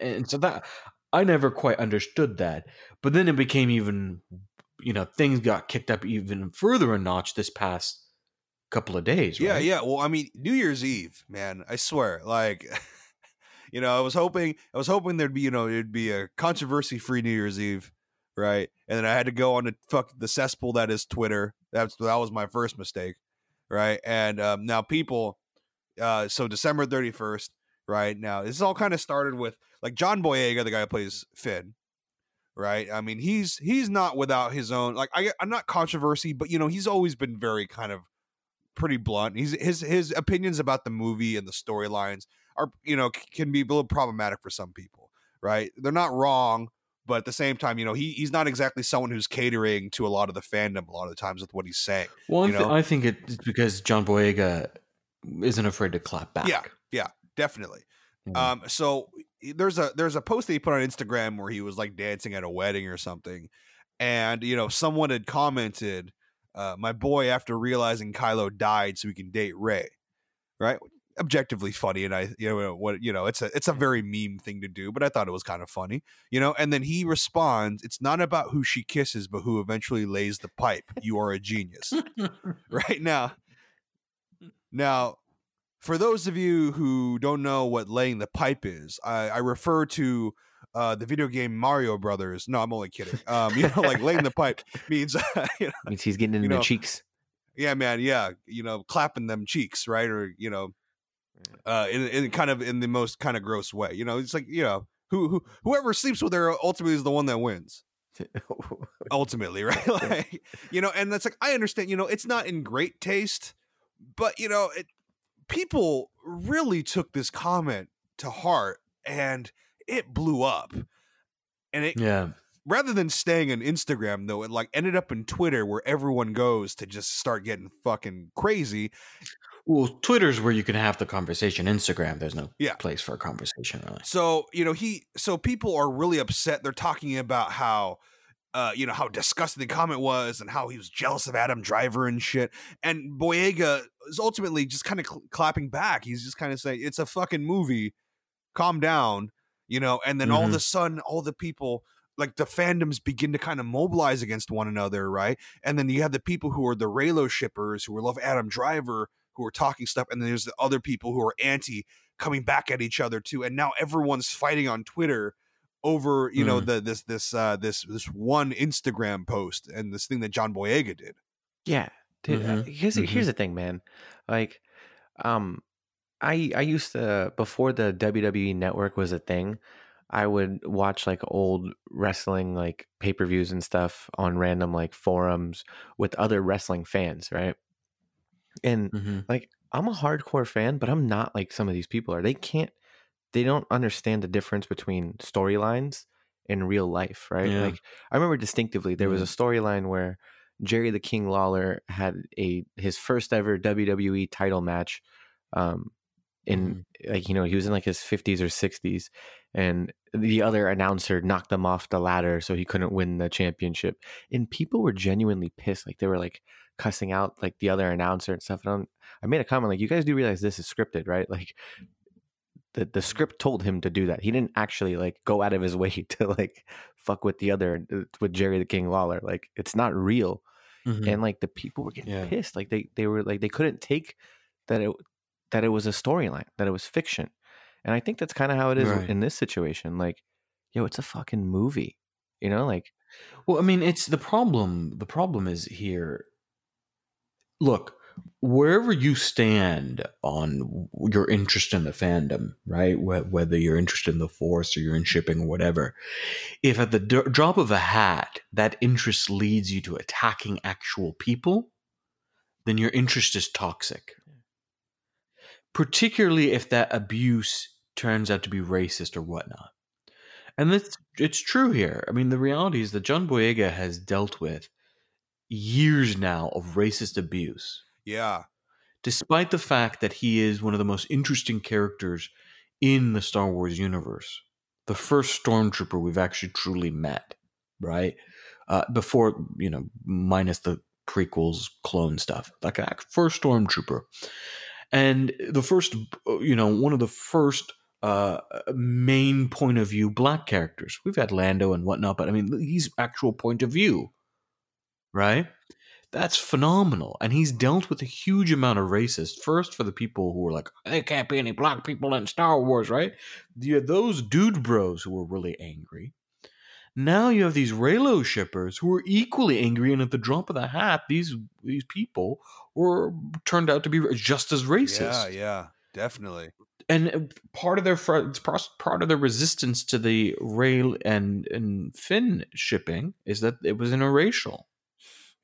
And so that I never quite understood that. But then it became even, you know, things got kicked up even further a notch this past couple of days. Yeah, yeah. Well, I mean, New Year's Eve, man. I swear, like, you know, I was hoping, I was hoping there'd be, you know, it'd be a controversy-free New Year's Eve, right? And then I had to go on to fuck the cesspool that is Twitter. That's that was my first mistake, right? And um, now people, uh, so December thirty first, right? Now this all kind of started with like John Boyega, the guy who plays Finn. Right, I mean he's he's not without his own like I I'm not controversy, but you know he's always been very kind of pretty blunt. He's his his opinions about the movie and the storylines are you know can be a little problematic for some people, right? They're not wrong, but at the same time, you know, he he's not exactly someone who's catering to a lot of the fandom a lot of the times with what he's saying. Well, I, You know? I think it's because John Boyega isn't afraid to clap back. Yeah. Yeah, definitely. Mhm. Um, so there's a there's a post that he put on Instagram where he was like dancing at a wedding or something, and you know someone had commented, uh, "My boy, after realizing Kylo died, so he can date Rey," right? Objectively funny, and I you know what you know it's a it's a very meme thing to do, but I thought it was kind of funny, you know. And then he responds, "It's not about who she kisses, but who eventually lays the pipe. You are a genius." right now. Now, for those of you who don't know what laying the pipe is, I, I refer to uh, the video game Mario Brothers. No, I'm only kidding. Um, you know, like laying the pipe means, you know, Means he's getting in the know, cheeks. yeah, man, yeah, you know, clapping them cheeks, right, or you know, uh, in, in kind of in the most kind of gross way. You know, it's like you know, who, who whoever sleeps with her ultimately is the one that wins. ultimately, right? like, you know, and that's like I understand, you know, it's not in great taste, but you know, it people really took this comment to heart and it blew up. And it yeah. rather than staying on Instagram though, it like ended up in Twitter where everyone goes to just start getting fucking crazy. Well, Twitter's where you can have the conversation. Instagram, there's no Yeah. place for a conversation, really. So, you know, he so people are really upset. They're talking about how uh, you know, how disgusting the comment was and how he was jealous of Adam Driver and shit. And Boyega is ultimately just kind of cl- clapping back. He's just kind of saying it's a fucking movie. Calm down, you know. And then all of Mhm. a sudden, all the people like the fandoms begin to kind of mobilize against one another, right? And then you have the people who are the Reylo shippers who love Adam Driver who are talking stuff, and then there's the other people who are anti coming back at each other too. And now everyone's fighting on Twitter over you know Mm. the this this uh this this one Instagram post and this thing that John Boyega did. Yeah, dude. uh, Mhm, Here's mhm. here's the thing, man. Like, um, I I used to before the WWE Network was a thing. I would watch like old wrestling like pay per views and stuff on random like forums with other wrestling fans, right? And Mhm. like I'm a hardcore fan, but I'm not like some of these people are. They can't they don't understand the difference between storylines and real life, right? Yeah. Like I remember distinctively there was a storyline where Jerry the King Lawler had a his first ever WWE title match um in like you know he was in like his 50s or 60s and the other announcer knocked him off the ladder so he couldn't win the championship and people were genuinely pissed like they were like cussing out like the other announcer and stuff and I'm, i made a comment like you guys do realize this is scripted right like the, the script told him to do that he didn't actually like go out of his way to like fuck with the other uh, with jerry the king lawler like it's not real Mhm. and like the people were getting Yeah. pissed like they they were like they couldn't take that it that it was a storyline that it was fiction and i think that's kind of how it is Right. in this situation like yo it's a fucking movie you know like Well, I mean, it's the problem. The problem is here. Look, wherever you stand on your interest in the fandom, right? Whether you're interested in the force or you're in shipping or whatever, if at the d- drop of a hat that interest leads you to attacking actual people, then your interest is toxic. Particularly if that abuse turns out to be racist or whatnot. And it's it's true here. I mean, the reality is that John Boyega has dealt with years now of racist abuse, Yeah. despite the fact that he is one of the most interesting characters in the Star Wars universe. The first stormtrooper we've actually truly met, right? Uh, before you know, minus the prequels, clone stuff, like a first stormtrooper, and the first, uh, you know, one of the first uh, main point of view black characters. We've had Lando and whatnot, but I mean, he's actual point of view, right? That's phenomenal. And he's dealt with a huge amount of racist. First, for the people who were like, there can't be any black people in Star Wars, right? You had those dude bros who were really angry. Now you have these Reylo shippers who are equally angry, and at the drop of the hat, these these people were turned out to be just as racist Yeah, yeah. Definitely. and uh, part of their part of their resistance to the rail and and Finn shipping is that it was interracial.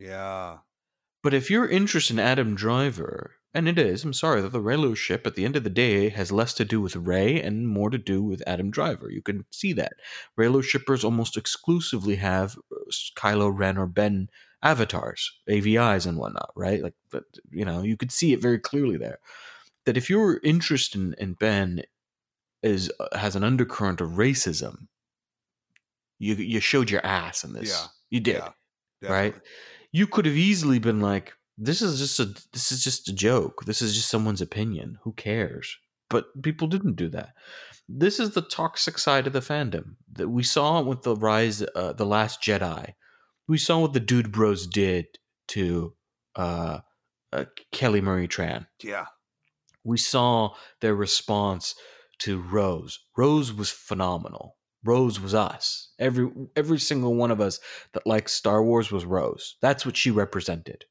Yeah. But if you're interested in Adam Driver, and it is, I'm sorry that the Reylo ship at the end of the day has less to do with Rey and more to do with Adam Driver. You can see that Reylo shippers almost exclusively have uh, Kylo Ren or Ben avatars, AVIs and whatnot, right? Like, but you know, you could see it very clearly there. That if your interest in, in Ben is uh, has an undercurrent of racism, you you showed your ass in this. Yeah. You did Yeah. right? You could have easily been like, "This is just a this is just a joke. This is just someone's opinion. Who cares?" But people didn't do that. This is the toxic side of the fandom that we saw with the rise, uh, the Last Jedi. We saw what the Dude Bros did to uh, uh, Kelly Marie Tran. Yeah. We saw their response to Rose. Rose was phenomenal. Rose was us. Every every single one of us that likes Star Wars was Rose. That's what she represented.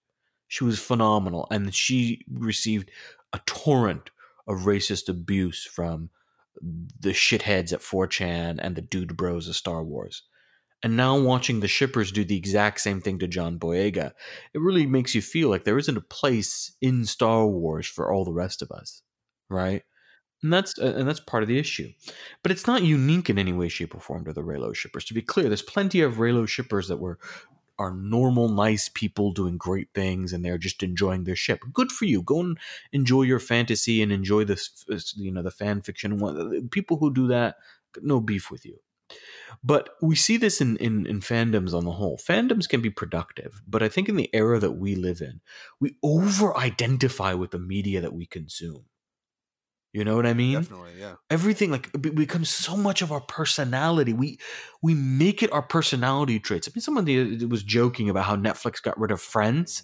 She was phenomenal, and she received a torrent of racist abuse from the shitheads at 4chan and the dude bros of Star Wars. And now watching the shippers do the exact same thing to John Boyega, it really makes you feel like there isn't a place in Star Wars for all the rest of us, right? And that's uh, and that's part of the issue. But it's not unique in any way, shape, or form to the Reylo shippers. To be clear, there's plenty of Reylo shippers that were are normal, nice people doing great things, and they're just enjoying their ship. Good for you. Go and enjoy your fantasy and enjoy this, you know, the fan fiction. People who do that, no beef with you. but we see this in, in in fandoms on the whole. Fandoms can be productive, but I think in the era that we live in, we over identify with the media that we consume. You know what I mean? Definitely, yeah. Everything like it becomes so much of our personality. We we make it our personality traits. I mean, someone was joking about how Netflix got rid of Friends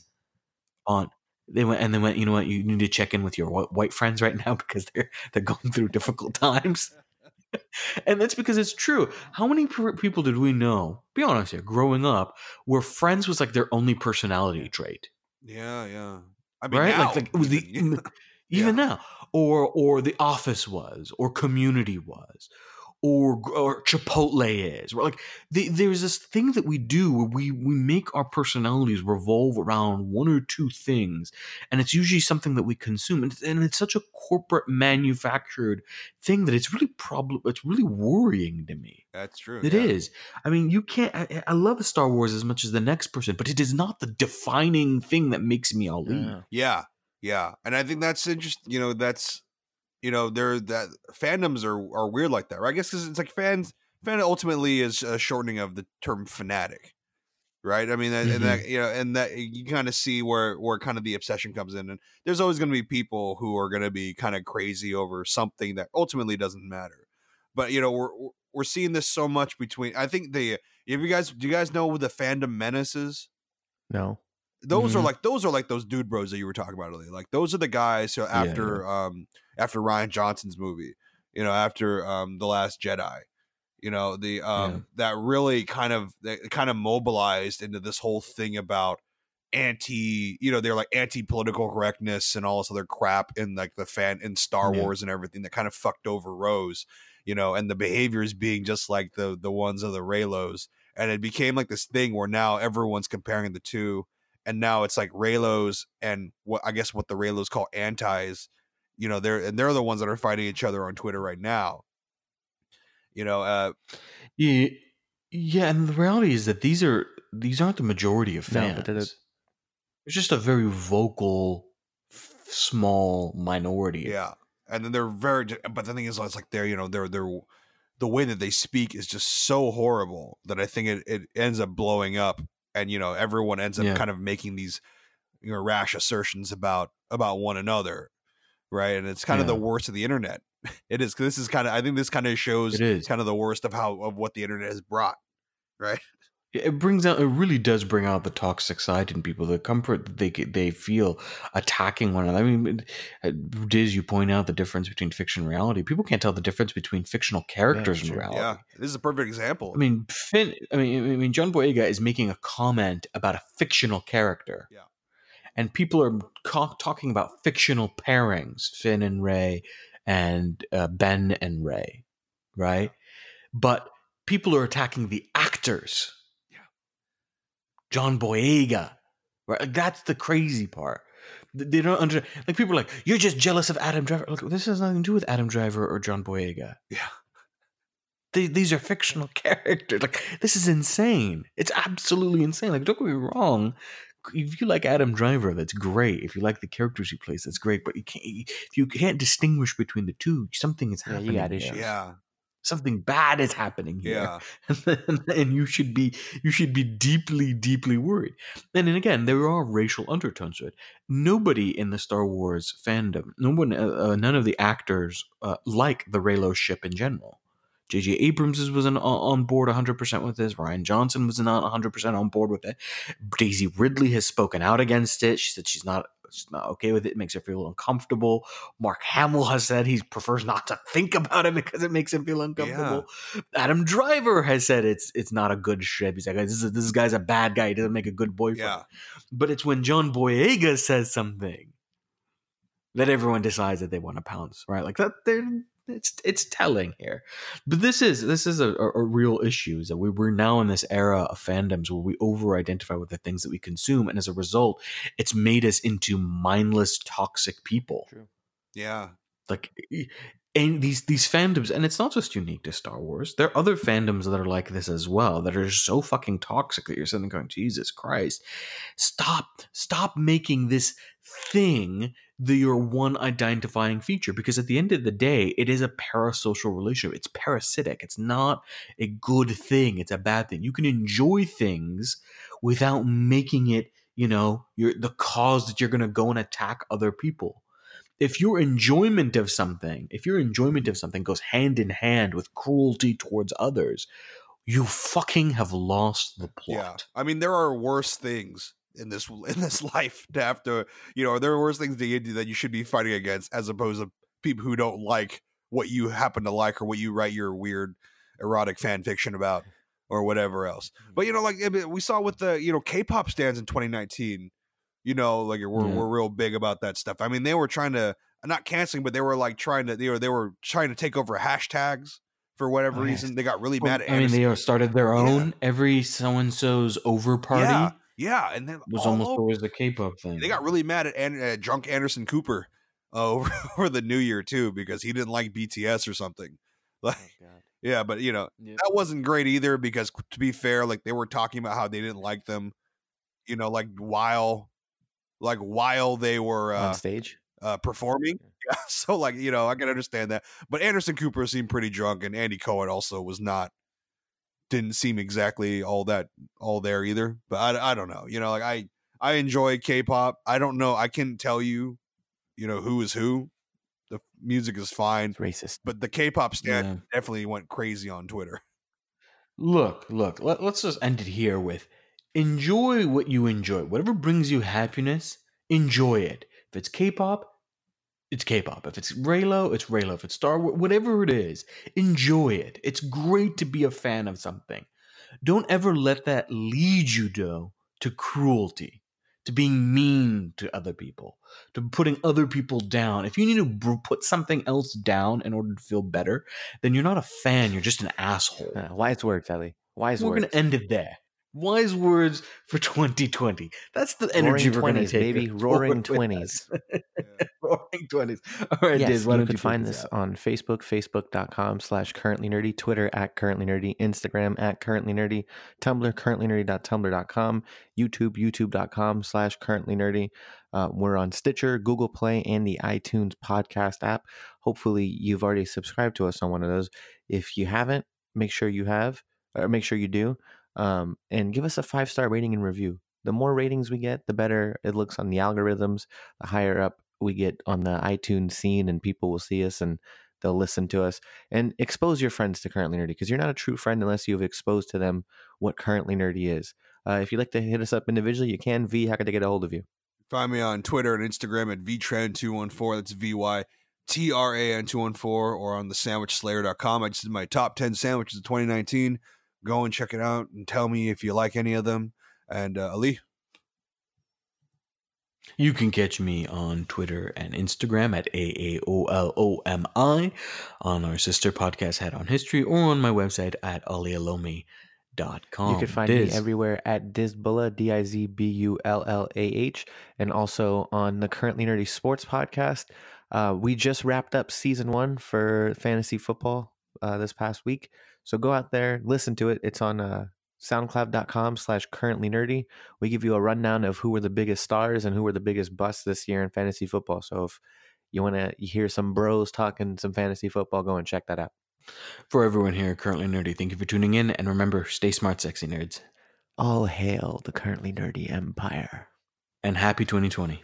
mm. on they went and they went. You know what? You need to check in with your white friends right now because they're they're going through difficult times. and that's because it's true. How many people did we know? Be honest here. Growing up, where friends was like their only personality trait, Yeah, yeah. I mean, right? now, like, like it was the even- even now, or or the Office was, or Community was, or or Chipotle is. Right? Like the, there's this thing that we do where we we make our personalities revolve around one or two things, and it's usually something that we consume, and, and it's such a corporate manufactured thing that it's really problem. It's really worrying to me. that's true. It yeah. is. I mean, you can't. I, I love Star Wars as much as the next person, but it is not the defining thing that makes me Ali. Yeah. Yeah, yeah, and I think that's interesting. You know, that's you know, they're that fandoms are are weird like that, right? I guess because it's like fans. Fan ultimately is a shortening of the term fanatic, right? I mean, and, and mm-hmm. that you know, and that you kind of see where where kind of the obsession comes in, and there's always going to be people who are going to be kind of crazy over something that ultimately doesn't matter. But you know, we're we're- seeing this so much between. I think the if you guys do you guys know the fandom menaces? No. Those are Mhm. like those are like those dude bros that you were talking about earlier. Like those are the guys who after um after Rian Johnson's movie, you know, after um The Last Jedi, you know, the um Yeah. that really kind of that kind of mobilized into this whole thing about anti you know they're like anti political correctness and all this other crap in like the fan in Star Yeah. Wars and everything that kind of fucked over Rose you know and the behaviors being just like the the ones of the Reylos and it became like this thing where now everyone's comparing the two and now it's like Reylos and what I guess what the Reylos call antis, you know, they're and they're the ones that are fighting each other on Twitter right now. You know, uh Yeah, yeah, and the reality is that these are these aren't the majority of fans. but they're it's just a very vocal, small minority. yeah. And then they're very but the thing is it's like they're, you know, they're they're the way that they speak is just so horrible that I think it, it ends up blowing up and you know, everyone ends up Yeah. kind of making these you know rash assertions about about one another. Right. And it's kind of the worst of the internet. It is 'cause this is kind of I think this kind of shows kind of the worst of how of what the internet has brought. Right. It brings out. It really does bring out the toxic side in people. The comfort that they they feel attacking one another. I mean, Diz, you point out the difference between fiction and reality. People can't tell the difference between fictional characters and reality. Yeah, this is a perfect example. I mean, Finn. I mean, I mean, John Boyega is making a comment about a fictional character. Yeah. and people are co- talking about fictional pairings, Finn and Rey, and uh, Ben and Rey, right? But people are attacking the actors. Yeah. John Boyega, right? Like, that's the crazy part. They don't understand. like people are like you're just jealous of Adam Driver. Look, this has nothing to do with Adam Driver or John Boyega yeah, they, these are fictional characters. Like this is insane. It's absolutely insane. Like don't get me wrong. If you like Adam Driver, that's great. If you like the characters he plays, that's great. But you can't. If you can't distinguish between the two, something is Yeah, you happening. got here. issues. yeah, Something bad is happening here yeah, and, and you should be you should be deeply deeply worried and then again there are racial undertones to it nobody in the star wars fandom no one uh, uh, none of the actors uh, like the reylo ship in general J.J. Abrams was on, on board 100% with this. Rian Johnson was not 100% on board with it. Daisy Ridley has spoken out against it. She said she's not she's not okay with it. It makes her feel uncomfortable. Mark Hamill has said he prefers not to think about it because it makes him feel uncomfortable. Adam Driver has said it's it's not a good ship. He's like this is this guy's a bad guy. He doesn't make a good boyfriend. yeah. But it's when John Boyega says something that everyone decides that they want to pounce, right? Like that. They're it's it's telling here. But this is this is a, a, real issue. Is that we, we're now in this era of fandoms where we over-identify with the things that we consume, and as a result, it's made us into mindless, toxic people True. Yeah, like and these these fandoms and it's not just unique to star wars there are other fandoms that are like this as well that are so fucking toxic that you're sitting going jesus christ stop stop making this thing the your one identifying feature because at the end of the day it is a parasocial relationship. It's parasitic. It's not a good thing. It's a bad thing. You can enjoy things without making it you know your the cause that you're going to go and attack other people. If your enjoyment of something if your enjoyment of something goes hand in hand with cruelty towards others you fucking have lost the plot. Yeah, I mean, there are worse things in this in this life to have to, you know, there are worse things that you do that you should be fighting against, as opposed to people who don't like what you happen to like or what you write your weird erotic fan fiction about or whatever else. But you know, like we saw with the you know K-pop stands in 2019. You know, like we're Yeah. we're real big about that stuff. I mean, they were trying to not canceling, but they were like trying to they were they were trying to take over hashtags for whatever Oh, reason. They got really mad at I mean, they started their Yeah. own. Every so and so's over party Yeah, yeah, and then was almost over- always the K-pop thing. they got really mad at, An- uh, drunk Anderson Cooper uh, over, over the New Year too because he didn't like BTS or something. Like, yeah, but you know that wasn't great either because to be fair, like they were talking about how they didn't like them, you know, like while, like while they were uh, on stage. uh, performing. Yeah, so like you know I can understand that, but Anderson Cooper seemed pretty drunk, and Andy Cohen also was not. Didn't seem exactly all that all there either, but I, I don't know. You know, like I I enjoy K-pop. I don't know. I can tell you, you know, who is who. The music is fine, It's racist. but the K-pop stand Yeah. definitely went crazy on Twitter. Look, look. Let, let's just end it here with enjoy what you enjoy. Whatever brings you happiness, enjoy it. If it's K-pop, it's K-pop. If it's Reylo, it's Reylo. If it's Star Wars, whatever it is, enjoy it. It's great to be a fan of something. Don't ever let that lead you though to cruelty, to being mean to other people, to putting other people down. If you need to br- put something else down in order to feel better, then you're not a fan. You're just an asshole. Uh, wise words, Ellie. Wise We're words. We're gonna end it there. Wise words for 2020. That's the energy Roaring we're gonna 20s, take. baby. Roaring 20s. us. Roaring twenties. All right, yes, why you don't can you find this on Facebook, facebook.com slash currently nerdy, Twitter at currently nerdy, Instagram at currently nerdy, Tumblr, currentlynerdy.tumblr.com, YouTube, youtube.com slash currently nerdy. Uh, we're on Stitcher, Google Play, and the iTunes podcast app. Hopefully, you've already subscribed to us on one of those. If you haven't, make sure you have, or make sure you do, um, and give us a five star rating and review. The more ratings we get, the better it looks on the algorithms. The higher up we get on the iTunes scene, and people will see us and they'll listen to us. And expose your friends to Currently Nerdy because you're not a true friend unless you've exposed to them what Currently Nerdy is. Uh, if you'd like to hit us up individually, you can. V, how could they get a hold of you? Find me on Twitter and Instagram at vtran214. That's V Y T R A N 214 or on the sandwichslayer.com. I just did my top 10 sandwiches of 2019. Go and check it out and tell me if you like any of them. And uh, Ali, You can catch me on Twitter and Instagram at AAOLOMI, on our sister podcast Head on History, or on my website at alialomi.com. you can find Diz. me everywhere at Dizbullah, D I Z B U L L A H, and also on the Currently Nerdy Sports podcast. Uh, we just wrapped up season one for fantasy football uh, this past week. So go out there, listen to it. It's on uh, soundcloud.com slash currently nerdy. We give you a rundown of who were the biggest stars and who were the biggest busts this year in fantasy football. So if you want to hear some bros talking some fantasy football, go and check that out. For everyone here currently nerdy, thank you for tuning in, and remember, stay smart, sexy nerds, All hail the currently nerdy empire. and happy 2020.